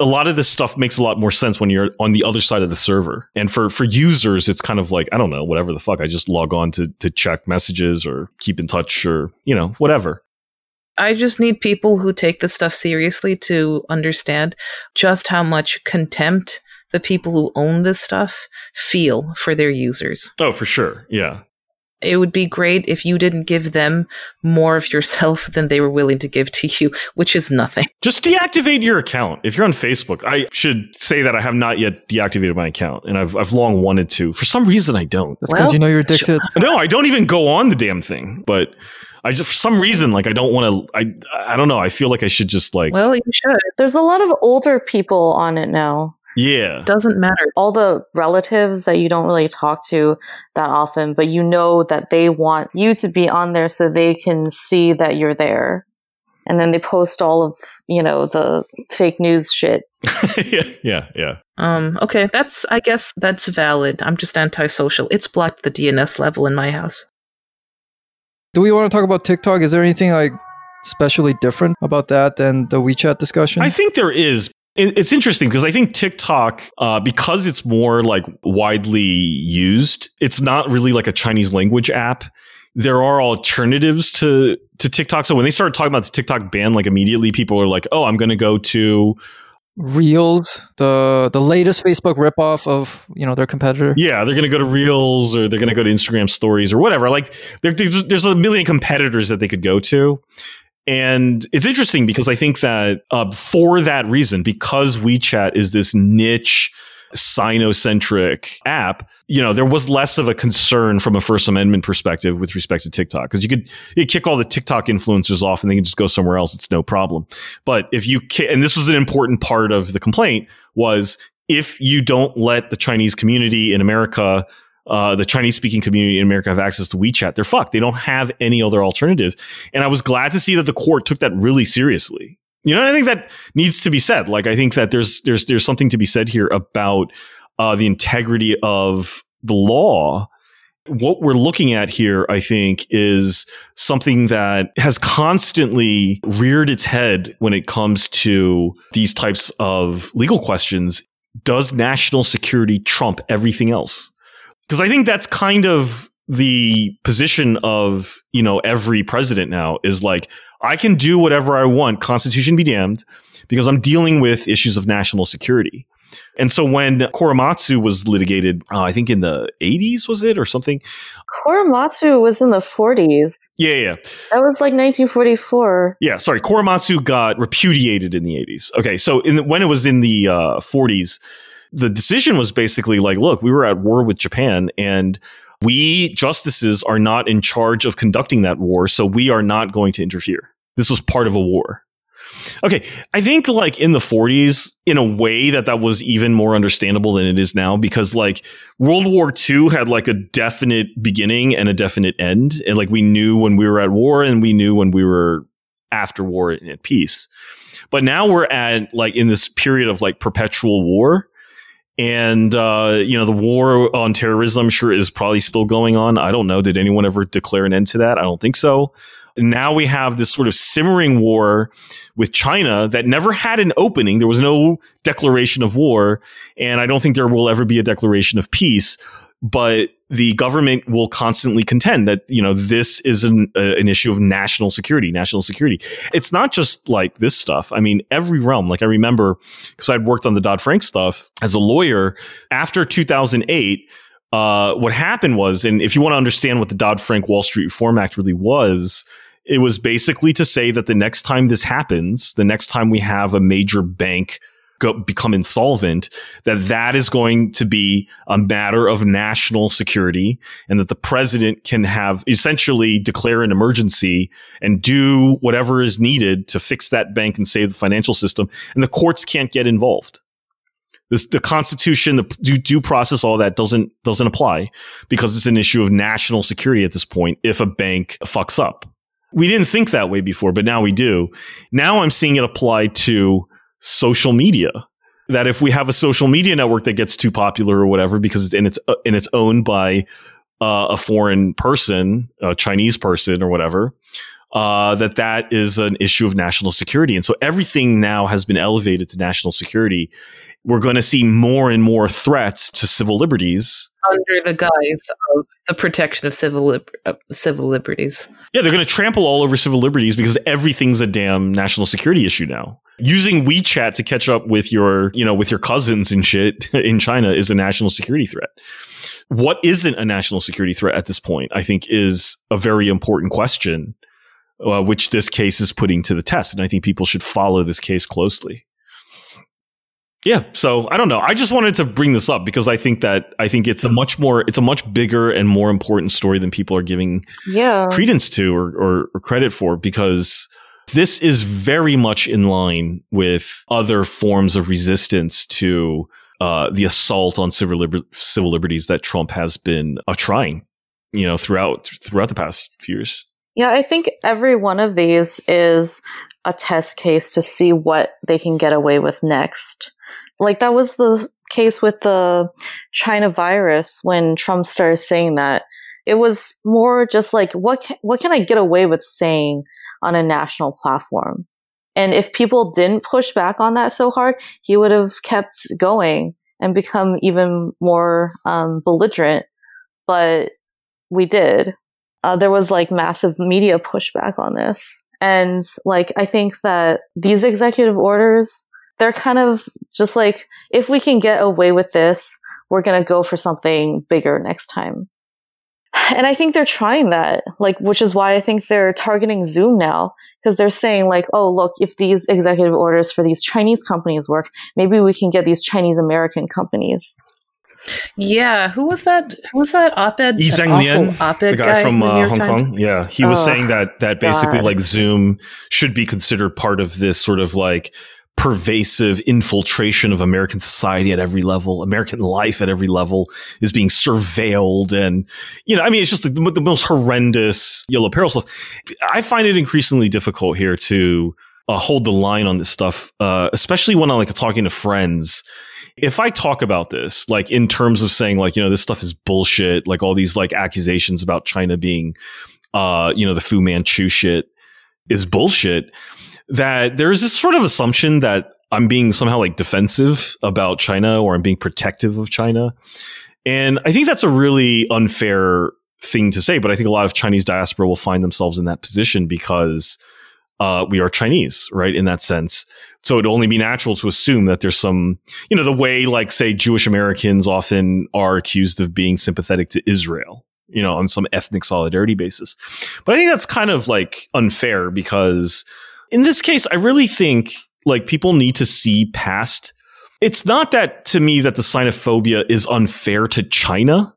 a lot of this stuff makes a lot more sense when you're on the other side of the server. And for for users, it's kind of like I don't know, whatever the fuck. I just log on to to check messages or keep in touch or you know whatever. I just need people who take this stuff seriously to understand just how much contempt the people who own this stuff feel for their users. Oh, for sure. Yeah. It would be great if you didn't give them more of yourself than they were willing to give to you, which is nothing. Just deactivate your account. If you're on Facebook, I should say that I have not yet deactivated my account and I've I've long wanted to. For some reason I don't. That's because Well, you know you're addicted. No, I don't even go on the damn thing. But I just for some reason like I don't want to I I don't know. I feel like I should just like Well, you should. There's a lot of older people on it now. Yeah. Doesn't matter. All the relatives that you don't really talk to that often, but you know that they want you to be on there so they can see that you're there. And then they post all of, you know, the fake news shit. yeah, yeah, yeah. Um, okay, that's I guess that's valid. I'm just antisocial. It's blocked the DNS level in my house. Do we want to talk about TikTok? Is there anything like especially different about that than the WeChat discussion? I think there is. It- It's interesting because I think TikTok, uh, because it's more like widely used, it's not really like a Chinese language app. There are alternatives to to TikTok. So when they started talking about the TikTok ban, like immediately people are like, "Oh, I'm going to go to Reels, the the latest Facebook ripoff of you know their competitor. yeah, they're going to go to Reels or they're going to go to Instagram Stories or whatever." Like there's there's a million competitors that they could go to. And it's interesting because I think that uh, for that reason, because WeChat is this niche sinocentric app, you know, there was less of a concern from a First Amendment perspective with respect to TikTok because you could you kick all the TikTok influencers off and they can just go somewhere else. It's no problem. But if you and this was an important part of the complaint was if you don't let the Chinese community in America uh, the Chinese speaking community in America have access to WeChat. They're fucked. They don't have any other alternative. And I was glad to see that the court took that really seriously. You know, I think that needs to be said. Like, I think that there's there's there's something to be said here about uh, the integrity of the law. What we're looking at here, I think, is something that has constantly reared its head when it comes to these types of legal questions. Does national security trump everything else? Because I think that's kind of the position of you know every president now is like I can do whatever I want, Constitution be damned, because I'm dealing with issues of national security. And so when Korematsu was litigated, uh, I think in the 80s was it or something? Korematsu was in the 40s. Yeah, yeah, That was like 1944. yeah. Sorry, Korematsu got repudiated in the 80s. Okay, so in the, when it was in the uh, 40s, the decision was basically like, look, we were at war with Japan and we justices are not in charge of conducting that war, so we are not going to interfere. This was part of a war. Okay, I think like in the 40s, in a way that that was even more understandable than it is now, because like World War II had like a definite beginning and a definite end, and like we knew when we were at war and we knew when we were after war and at peace. But now we're at like in this period of like perpetual war. And uh, you know the war on terrorism, I'm sure, is probably still going on. I don't know. Did anyone ever declare an end to that? I don't think so. Now we have this sort of simmering war with China that never had an opening. There was no declaration of war, and I don't think there will ever be a declaration of peace. But the government will constantly contend that you know this is an, uh, an issue of national security. National security. It's not just like this stuff. I mean, every realm. Like I remember because I'd worked on the Dodd Frank stuff as a lawyer after 2008. Uh, what happened was, and if you want to understand what the Dodd Frank Wall Street Reform Act really was, it was basically to say that the next time this happens, the next time we have a major bank go, become insolvent, that that is going to be a matter of national security and that the president can have essentially declare an emergency and do whatever is needed to fix that bank and save the financial system. And the courts can't get involved. This, the Constitution, the due, due process, all that doesn't doesn't apply because it's an issue of national security at this point. If a bank fucks up, we didn't think that way before, but now we do. Now I'm seeing it apply to social media. That if we have a social media network that gets too popular or whatever, because it's and it's uh, and it's owned by uh, a foreign person, a Chinese person or whatever, uh, that that is an issue of national security. And so everything now has been elevated to national security. We're going to see more and more threats to civil liberties. Under the guise of the protection of civil lib- uh, civil liberties. Yeah, they're going to trample all over civil liberties because everything's a damn national security issue now. Using WeChat to catch up with your, you know, with your cousins and shit in China is a national security threat. What isn't a national security threat at this point, I think, is a very important question, uh, which this case is putting to the test. And I think people should follow this case closely. Yeah, so I don't know. I just wanted to bring this up because I think that I think it's a much more, it's a much bigger and more important story than people are giving Yeah. credence to or, or, or credit for because this is very much in line with other forms of resistance to uh, the assault on civil, liber- civil liberties that Trump has been uh, trying, you know, throughout throughout the past few years. Yeah, I think every one of these is a test case to see what they can get away with next. Like that was the case with the China virus when Trump started saying that it was more just like what can, what can I get away with saying on a national platform? And if people didn't push back on that so hard, he would have kept going and become even more um, belligerent. But we did. Uh, there was like massive media pushback on this. And like, I think that these executive orders, they're kind of just like, if we can get away with this, we're going to go for something bigger next time. And I think they're trying that, like, which is why I think they're targeting Zoom now, because they're saying like, oh, look, if these executive orders for these Chinese companies work, maybe we can get these Chinese American companies. Yeah, who was that? Who was that op-ed? Yi-Zheng Lian, op-ed the guy, from the uh, Hong Times? Kong. Yeah, he was Ugh, saying that that basically God. like Zoom should be considered part of this sort of like pervasive infiltration of American society at every level. American life at every level is being surveilled, and you know, I mean, it's just the, the most horrendous yellow peril stuff. I find it increasingly difficult here to uh, hold the line on this stuff, uh, especially when I'm like talking to friends if I talk about this, like in terms of saying, like, you know, this stuff is bullshit, like all these like accusations about China being, uh, you know, the Fu Manchu shit is bullshit, that there's this sort of assumption that I'm being somehow like defensive about China or I'm being protective of China. And I think that's a really unfair thing to say, but I think a lot of Chinese diaspora will find themselves in that position because uh, we are Chinese, right? In that sense. So it'd only be natural to assume that there's some, you know, the way like say Jewish Americans often are accused of being sympathetic to Israel, you know, on some ethnic solidarity basis. But I think that's kind of like unfair because in this case, I really think like people need to see past. It's not that to me that the xenophobia is unfair to China.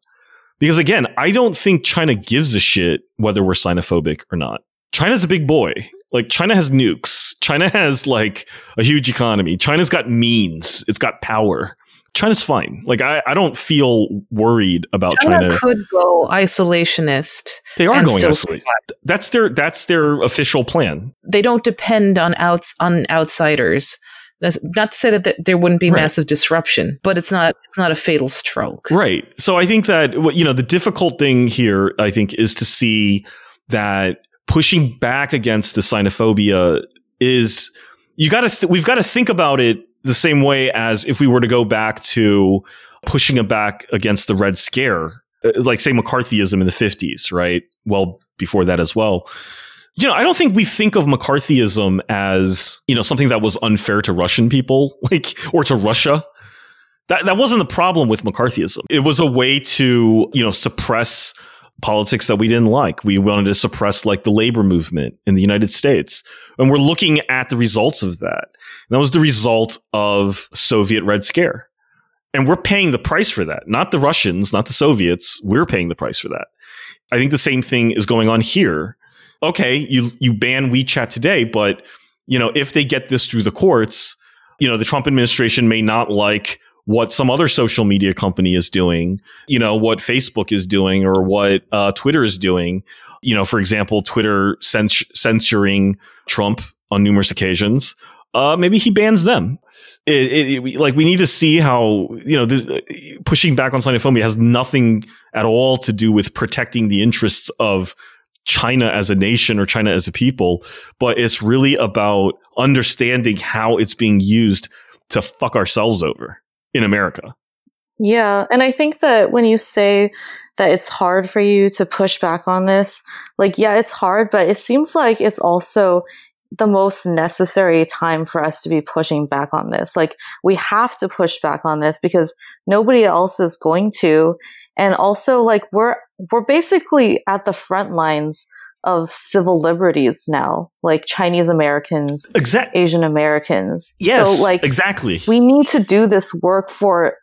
Because again, I don't think China gives a shit whether we're xenophobic or not. China's a big boy. Like China has nukes. China has like a huge economy. China's got means. It's got power. China's fine. Like I, I don't feel worried about China, China. could go isolationist. They are and going still isolate. That's their that's their official plan. They don't depend on outs on outsiders. That's not to say that th- there wouldn't be Right. massive disruption, but it's not it's not a fatal stroke. Right. So I think that what you know the difficult thing here I think is to see that pushing back against the xenophobia is you got to th- we've got to think about it the same way as if we were to go back to pushing it back against the red scare uh, like say McCarthyism in the 50s, right? Well, before that as well. You know, I don't think we think of McCarthyism as, you know, something that was unfair to Russian people, like or to Russia. That that wasn't the problem with McCarthyism. It was a way to, you know, suppress politics that we didn't like. We wanted to suppress like the labor movement in the United States. And we're looking at the results of that. That was the result of Soviet Red Scare. And we're paying the price for that. Not the Russians, not the Soviets. We're paying the price for that. I think the same thing is going on here. Okay, you you ban WeChat today, but you know, if they get this through the courts, you know, the Trump administration may not like what some other social media company is doing, you know, what Facebook is doing or what uh, Twitter is doing. You know, for example, Twitter cens- censoring Trump on numerous occasions. Uh, maybe he bans them. It, it, it- like we need to see how you know the, pushing back on xenophobia has nothing at all to do with protecting the interests of China as a nation or China as a people, but it's really about understanding how it's being used to fuck ourselves over in America. Yeah, and I think that when you say that it's hard for you to push back on this, like yeah, it's hard, but it seems like it's also the most necessary time for us to be pushing back on this. Like we have to push back on this because nobody else is going to. And also like we're we're basically at the front lines of civil liberties now, like Chinese Americans, Exactly. Asian Americans. Yes. So like exactly. we need to do this work for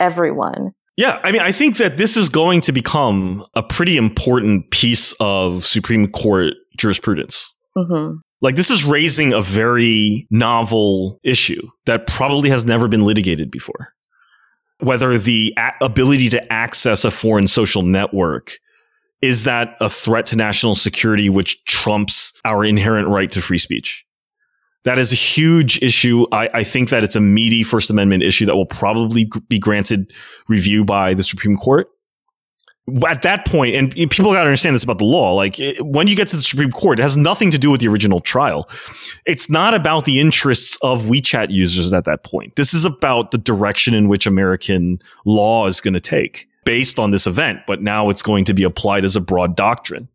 everyone. Yeah, I mean, I think that this is going to become a pretty important piece of Supreme Court jurisprudence. hmm Like, this is raising a very novel issue that probably has never been litigated before. Whether the a- ability to access a foreign social network is that a threat to national security, which trumps our inherent right to free speech? That is a huge issue. I, I think that it's a meaty First Amendment issue that will probably be granted review by the Supreme Court. At that point, and people got to understand this about the law. Like it, when you get to the Supreme Court, it has nothing to do with the original trial. It's not about the interests of WeChat users at that point. This is about the direction in which American law is going to take based on this event. But now it's going to be applied as a broad doctrine.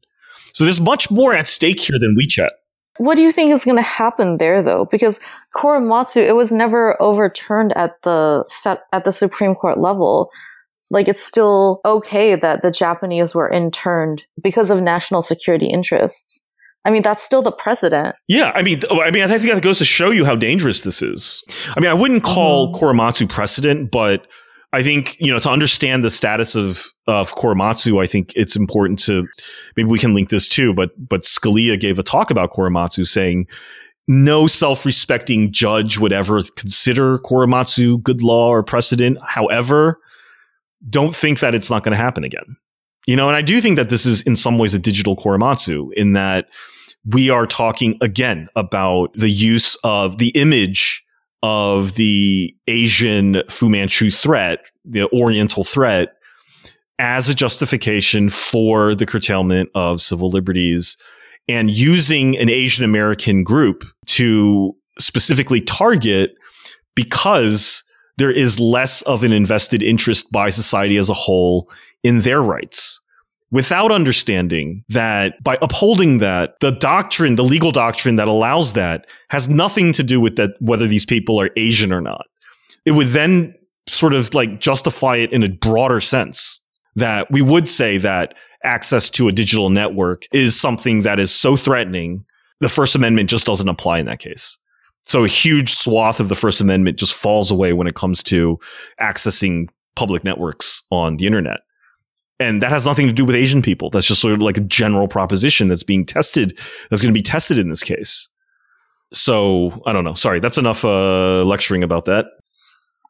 So there's much more at stake here than WeChat. What do you think is going to happen there, though? Because Korematsu, it was never overturned at the at the Supreme Court level. Like it's still okay that the Japanese were interned because of national security interests. I mean, that's still the precedent. Yeah, I mean, I mean, I think that goes to show you how dangerous this is. I mean, I wouldn't call mm-hmm. Korematsu precedent, but I think you know to understand the status of of Korematsu, I think it's important to maybe we can link this too. But but Scalia gave a talk about Korematsu, saying no self respecting judge would ever consider Korematsu good law or precedent. However, don't think that it's not going to happen again. You know, and I do think that this is in some ways a digital Korematsu in that we are talking again about the use of the image of the Asian Fu Manchu threat, the Oriental threat, as a justification for the curtailment of civil liberties and using an Asian American group to specifically target because there is less of an invested interest by society as a whole in their rights without understanding that by upholding that, the doctrine, the legal doctrine that allows that has nothing to do with that, whether these people are Asian or not. It would then sort of like justify it in a broader sense that we would say that access to a digital network is something that is so threatening. The First Amendment just doesn't apply in that case. So a huge swath of the First Amendment just falls away when it comes to accessing public networks on the internet. And that has nothing to do with Asian people. That's just sort of like a general proposition that's being tested, that's going to be tested in this case. So I don't know. Sorry, that's enough uh, lecturing about that.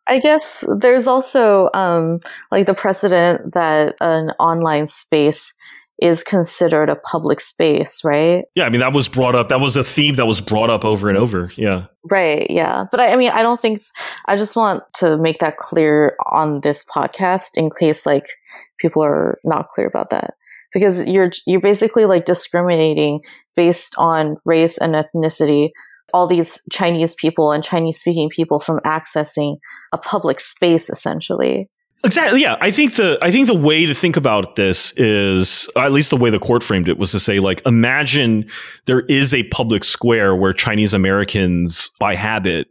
I guess there's also um, like the precedent that an online space is considered a public space, right? Yeah, I mean that was brought up. That was a theme that was brought up over and over. Yeah. Right, yeah. But I, I mean I don't think I just want to make that clear on this podcast in case like people are not clear about that. Because you're you're basically like discriminating based on race and ethnicity all these Chinese people and Chinese speaking people from accessing a public space essentially. Exactly. Yeah, I think the I think the way to think about this is at least the way the court framed it was to say like imagine there is a public square where Chinese Americans by habit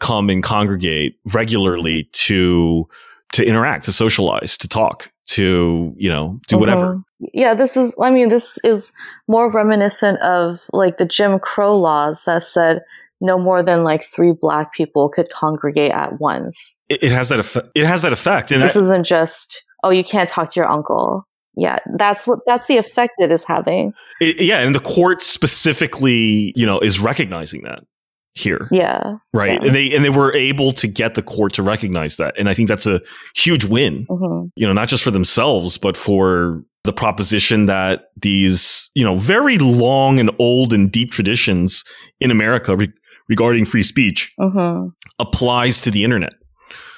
come and congregate regularly to to interact, to socialize, to talk, to you know do whatever. Mm-hmm. Yeah, this is. I mean, this is more reminiscent of like the Jim Crow laws that said no more than like three black people could congregate at once. It, it has that effect. It has that effect. And this I, isn't just oh, you can't talk to your uncle. Yeah, that's what that's the effect it is having. It, yeah, and the court specifically, you know, is recognizing that here. Yeah. Right. Yeah. And they and they were able to get the court to recognize that. And I think that's a huge win. Mm-hmm. You know, not just for themselves, but for the proposition that these, you know, very long and old and deep traditions in America re- regarding free speech mm-hmm. applies to the internet.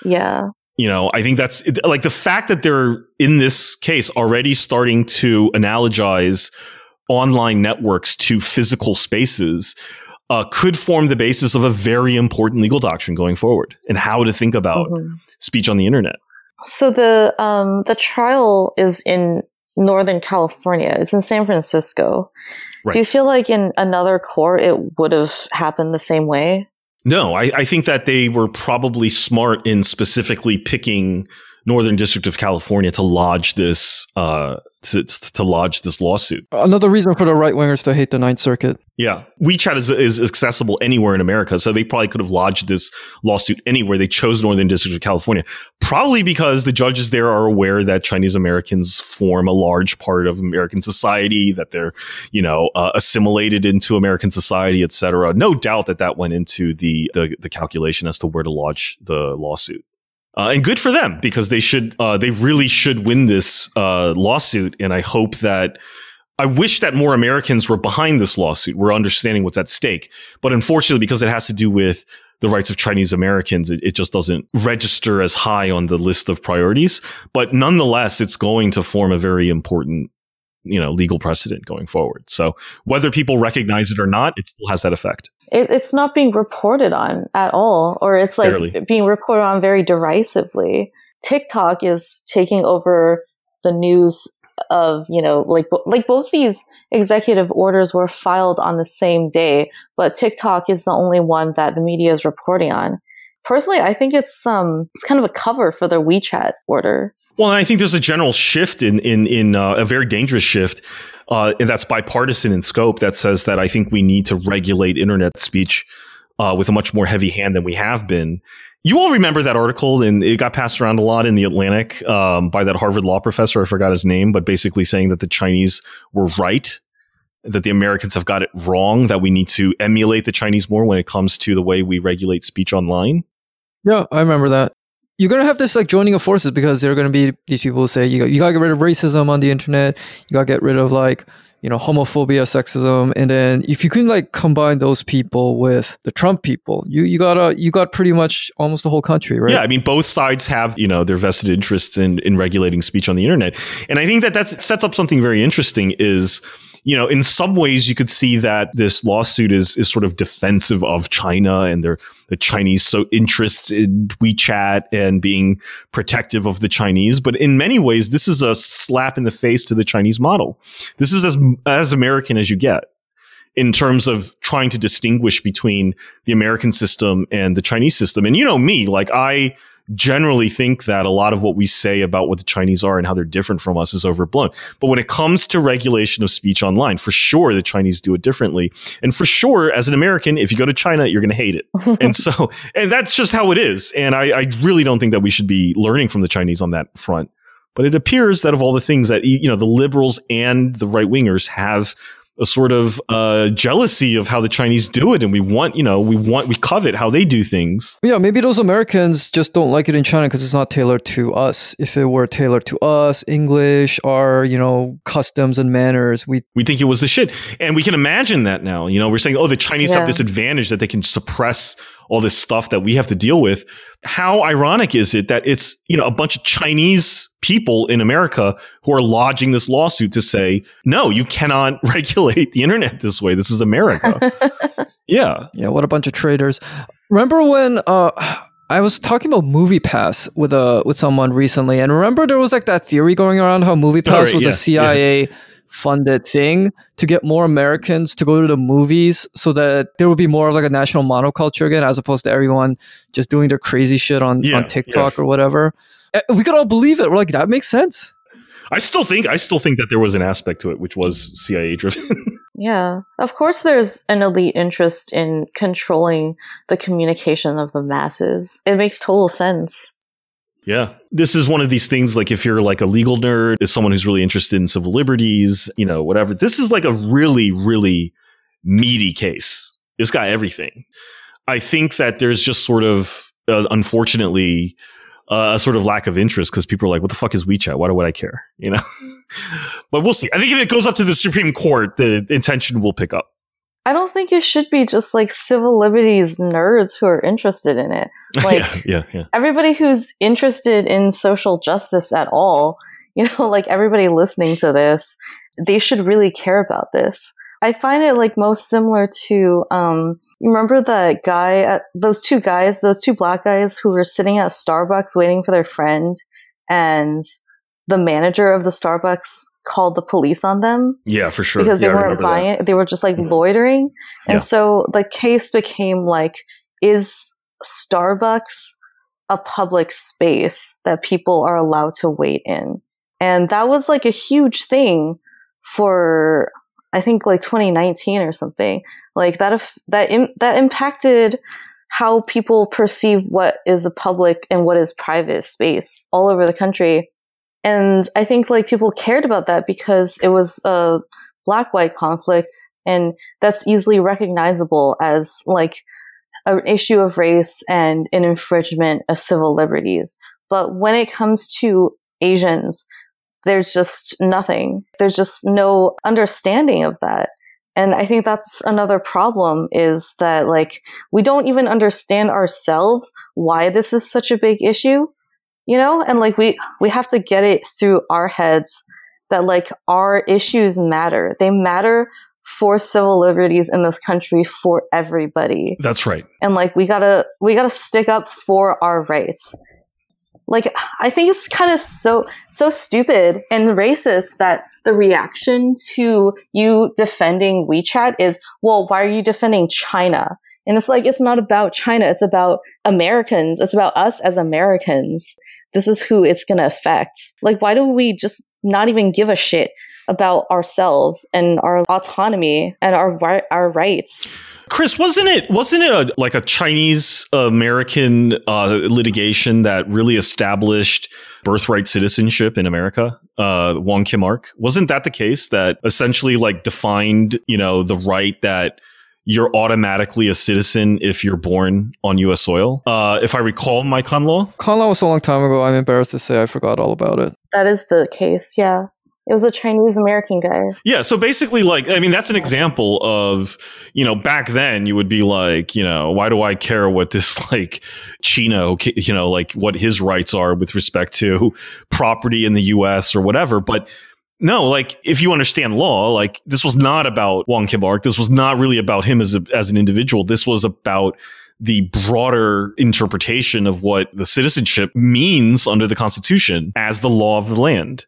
Yeah. You know, I think that's like the fact that they're in this case already starting to analogize online networks to physical spaces uh, could form the basis of a very important legal doctrine going forward and how to think about mm-hmm. speech on the internet. So the um, the trial is in Northern California. It's in San Francisco. Right. Do you feel like in another court it would have happened the same way? No, I, I think that they were probably smart in specifically picking Northern District of California to lodge this uh, to, to lodge this lawsuit. Another reason for the right wingers to hate the Ninth Circuit. Yeah, WeChat is, is accessible anywhere in America, so they probably could have lodged this lawsuit anywhere. They chose Northern District of California, probably because the judges there are aware that Chinese Americans form a large part of American society, that they're you know uh, assimilated into American society, etc. No doubt that that went into the, the the calculation as to where to lodge the lawsuit. Uh, and good for them because they should, uh, they really should win this uh, lawsuit. And I hope that I wish that more Americans were behind this lawsuit. We're understanding what's at stake. But unfortunately, because it has to do with the rights of Chinese Americans, it, it, just doesn't register as high on the list of priorities. But nonetheless, it's going to form a very important, you know, legal precedent going forward. So whether people recognize it or not, it still has that effect. It, it's not being reported on at all, or it's like Barely. being reported on very derisively. TikTok is taking over the news of you know like like both these executive orders were filed on the same day but tiktok is the only one that the media is reporting on personally i think it's um it's kind of a cover for the wechat order well i think there's a general shift in in in uh, a very dangerous shift uh, and that's bipartisan in scope that says that i think we need to regulate internet speech uh, with a much more heavy hand than we have been you all remember that article, and it got passed around a lot in the Atlantic um, by that Harvard law professor. I forgot his name, but basically saying that the Chinese were right, that the Americans have got it wrong, that we need to emulate the Chinese more when it comes to the way we regulate speech online. Yeah, I remember that. You're gonna have this like joining of forces because there are gonna be these people who say you got, you gotta get rid of racism on the internet. You gotta get rid of like you know homophobia, sexism, and then if you can like combine those people with the Trump people, you you got to you got pretty much almost the whole country, right? Yeah, I mean both sides have you know their vested interests in in regulating speech on the internet, and I think that that sets up something very interesting. Is you know, in some ways, you could see that this lawsuit is is sort of defensive of China and their the Chinese so interests in WeChat and being protective of the Chinese. But in many ways, this is a slap in the face to the Chinese model. This is as as American as you get in terms of trying to distinguish between the American system and the Chinese system. And you know me, like I generally think that a lot of what we say about what the Chinese are and how they're different from us is overblown. But when it comes to regulation of speech online, for sure the Chinese do it differently. And for sure, as an American, if you go to China, you're going to hate it. and so, and that's just how it is. And I, I really don't think that we should be learning from the Chinese on that front. But it appears that of all the things that, you know, the liberals and the right wingers have a sort of uh, jealousy of how the Chinese do it, and we want, you know, we want, we covet how they do things. Yeah, maybe those Americans just don't like it in China because it's not tailored to us. If it were tailored to us, English, our, you know, customs and manners, we we think it was the shit, and we can imagine that now. You know, we're saying, oh, the Chinese Yeah. have this advantage that they can suppress all this stuff that we have to deal with. How ironic is it that it's you know a bunch of Chinese people in America who are lodging this lawsuit to say, no, you cannot regulate the internet this way. This is America. yeah. Yeah, what a bunch of traitors. Remember when uh I was talking about Movie Pass with a with someone recently, and remember there was like that theory going around how Movie Pass right, was yeah, a CIA funded thing to get more Americans to go to the movies so that there would be more of like a national monoculture again, as opposed to everyone just doing their crazy shit on, Yeah, on TikTok or whatever. Uh, We could all believe it. We're like, that makes sense. I still think I still think that there was an aspect to it which was CIA driven. Yeah. Of course, there's an elite interest in controlling the communication of the masses. It makes total sense. Yeah. This is one of these things like if you're like a legal nerd, is someone who's really interested in civil liberties, you know, whatever. This is like a really, really meaty case. It's got everything. I think that there's just sort of, uh, unfortunately, uh, a sort of lack of interest because people are like, what the fuck is WeChat? Why would I care? You know? but we'll see. I think if it goes up to the Supreme Court, the intention will pick up. I don't think it should be just like civil liberties nerds who are interested in it. Like, yeah, yeah, yeah. everybody who's interested in social justice at all, you know, like everybody listening to this, they should really care about this. I find it like most similar to, um, you remember that guy, at, those two guys, those two black guys who were sitting at Starbucks waiting for their friend and the manager of the Starbucks called the police on them? Yeah, for sure. because they I weren't remember that. buying. They were just like Mhm. loitering. And Yeah. so the case became like, is Starbucks a public space that people are allowed to wait in? And that was like a huge thing for, I think like 2019 or something. Like that, if that, Im- that impacted how people perceive what is a public and what is private space all over the country. And I think like people cared about that because it was a black white conflict and that's easily recognizable as like an issue of race and an infringement of civil liberties. But when it comes to Asians, there's just nothing. There's just no understanding of that. And I think that's another problem is that like we don't even understand ourselves why this is such a big issue, you know? And like we we have to get it through our heads that like our issues matter. They matter for civil liberties in this country for everybody. That's right. And like we got to we got to stick up for our rights like i think it's kind of so so stupid and racist that the reaction to you defending wechat is well why are you defending china and it's like it's not about china it's about americans it's about us as americans this is who it's going to affect like why do we just not even give a shit about ourselves and our autonomy and our our rights Chris, wasn't it wasn't it a, like a Chinese American uh, litigation that really established birthright citizenship in America? Uh, Wong Kim Ark wasn't that the case that essentially like defined you know the right that you're automatically a citizen if you're born on U.S. soil. Uh, if I recall my con law, con law was a long time ago. I'm embarrassed to say I forgot all about it. That is the case, yeah. It was a Chinese American guy. Yeah. So basically, like, I mean, that's an example of, you know, back then you would be like, you know, why do I care what this, like, Chino, you know, like what his rights are with respect to property in the US or whatever. But no, like, if you understand law, like, this was not about Wong Kim Ark. This was not really about him as, a, as an individual. This was about the broader interpretation of what the citizenship means under the Constitution as the law of the land.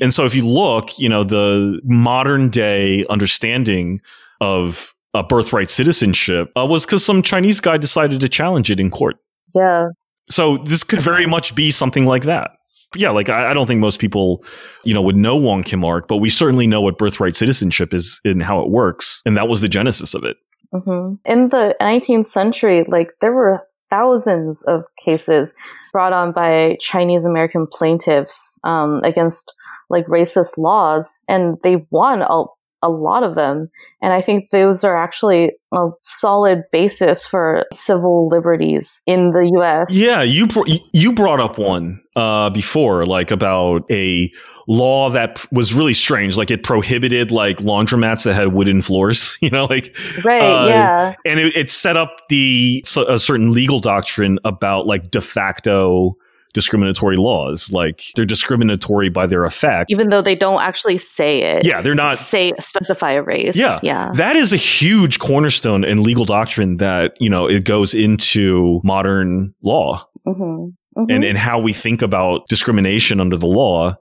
And so if you look, you know, the modern day understanding of uh, birthright citizenship uh, was because some Chinese guy decided to challenge it in court. Yeah. So this could very much be something like that. Yeah, like I, I, don't think most people, you know, would know Wong Kim Ark, but we certainly know what birthright citizenship is and how it works, and that was the genesis of it. Mm-hmm. In the 19th century, like there were thousands of cases brought on by Chinese American plaintiffs um, against like racist laws and they won a, a lot of them. And I think those are actually a solid basis for civil liberties in the U.S. Yeah, you br- you brought up one uh, before, like about a law that was really strange. Like it prohibited like laundromats that had wooden floors. You know, like right, uh, yeah. And it, it set up the a certain legal doctrine about like de facto discriminatory laws. Like they're discriminatory by their effect. Even though they don't actually say it. Yeah, they're not say specify a race. Yeah. Yeah. That is a huge cornerstone in legal doctrine that, you know, it goes into modern law. Mm-hmm. Mm-hmm. And, and how we think about discrimination under the law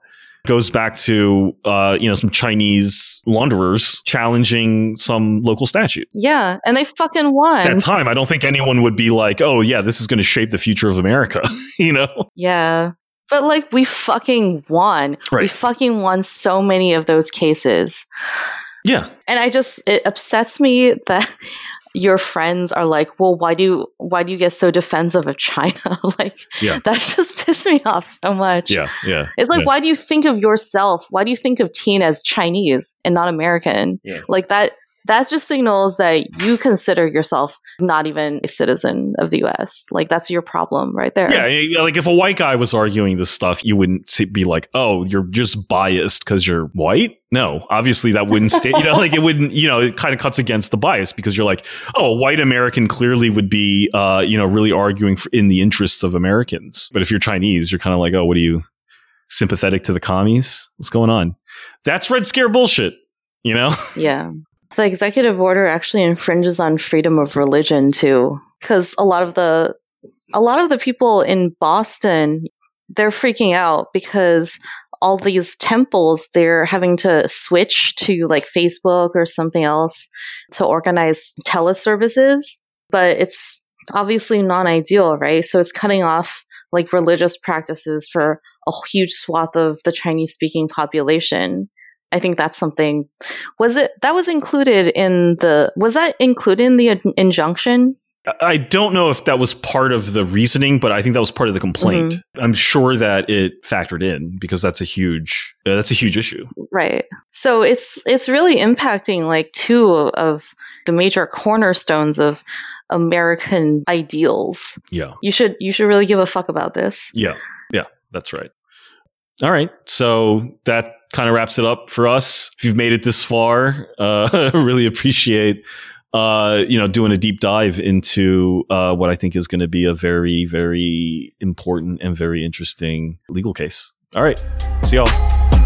goes back to uh, you know some Chinese launderers challenging some local statute. Yeah, and they fucking won. At that time, I don't think anyone would be like, "Oh yeah, this is going to shape the future of America." you know? Yeah. But like we fucking won. Right. We fucking won so many of those cases. Yeah. And I just it upsets me that your friends are like, well, why do you, why do you get so defensive of China? like, yeah. that just pissed me off so much. Yeah, yeah. It's like, yeah. why do you think of yourself? Why do you think of teen as Chinese and not American? Yeah. Like that that just signals that you consider yourself not even a citizen of the US. Like that's your problem right there. Yeah, like if a white guy was arguing this stuff, you wouldn't be like, "Oh, you're just biased because you're white." No, obviously that wouldn't stay. You know, like it wouldn't. You know, it kind of cuts against the bias because you're like, "Oh, a white American clearly would be, uh, you know, really arguing for, in the interests of Americans." But if you're Chinese, you're kind of like, "Oh, what are you sympathetic to the commies? What's going on?" That's red scare bullshit. You know? Yeah. The executive order actually infringes on freedom of religion too, because a lot of the a lot of the people in Boston they're freaking out because all these temples they're having to switch to like Facebook or something else to organize teleservices, but it's obviously non ideal, right? So it's cutting off like religious practices for a huge swath of the Chinese speaking population. I think that's something. Was it that was included in the? Was that included in the injunction? I don't know if that was part of the reasoning, but I think that was part of the complaint. Mm-hmm. I'm sure that it factored in because that's a huge uh, that's a huge issue. Right. So it's it's really impacting like two of the major cornerstones of American ideals. Yeah. You should you should really give a fuck about this. Yeah. Yeah, that's right. All right. So that kind of wraps it up for us. If you've made it this far, uh, really appreciate uh, you know, doing a deep dive into uh, what I think is going to be a very, very important and very interesting legal case. All right. See y'all.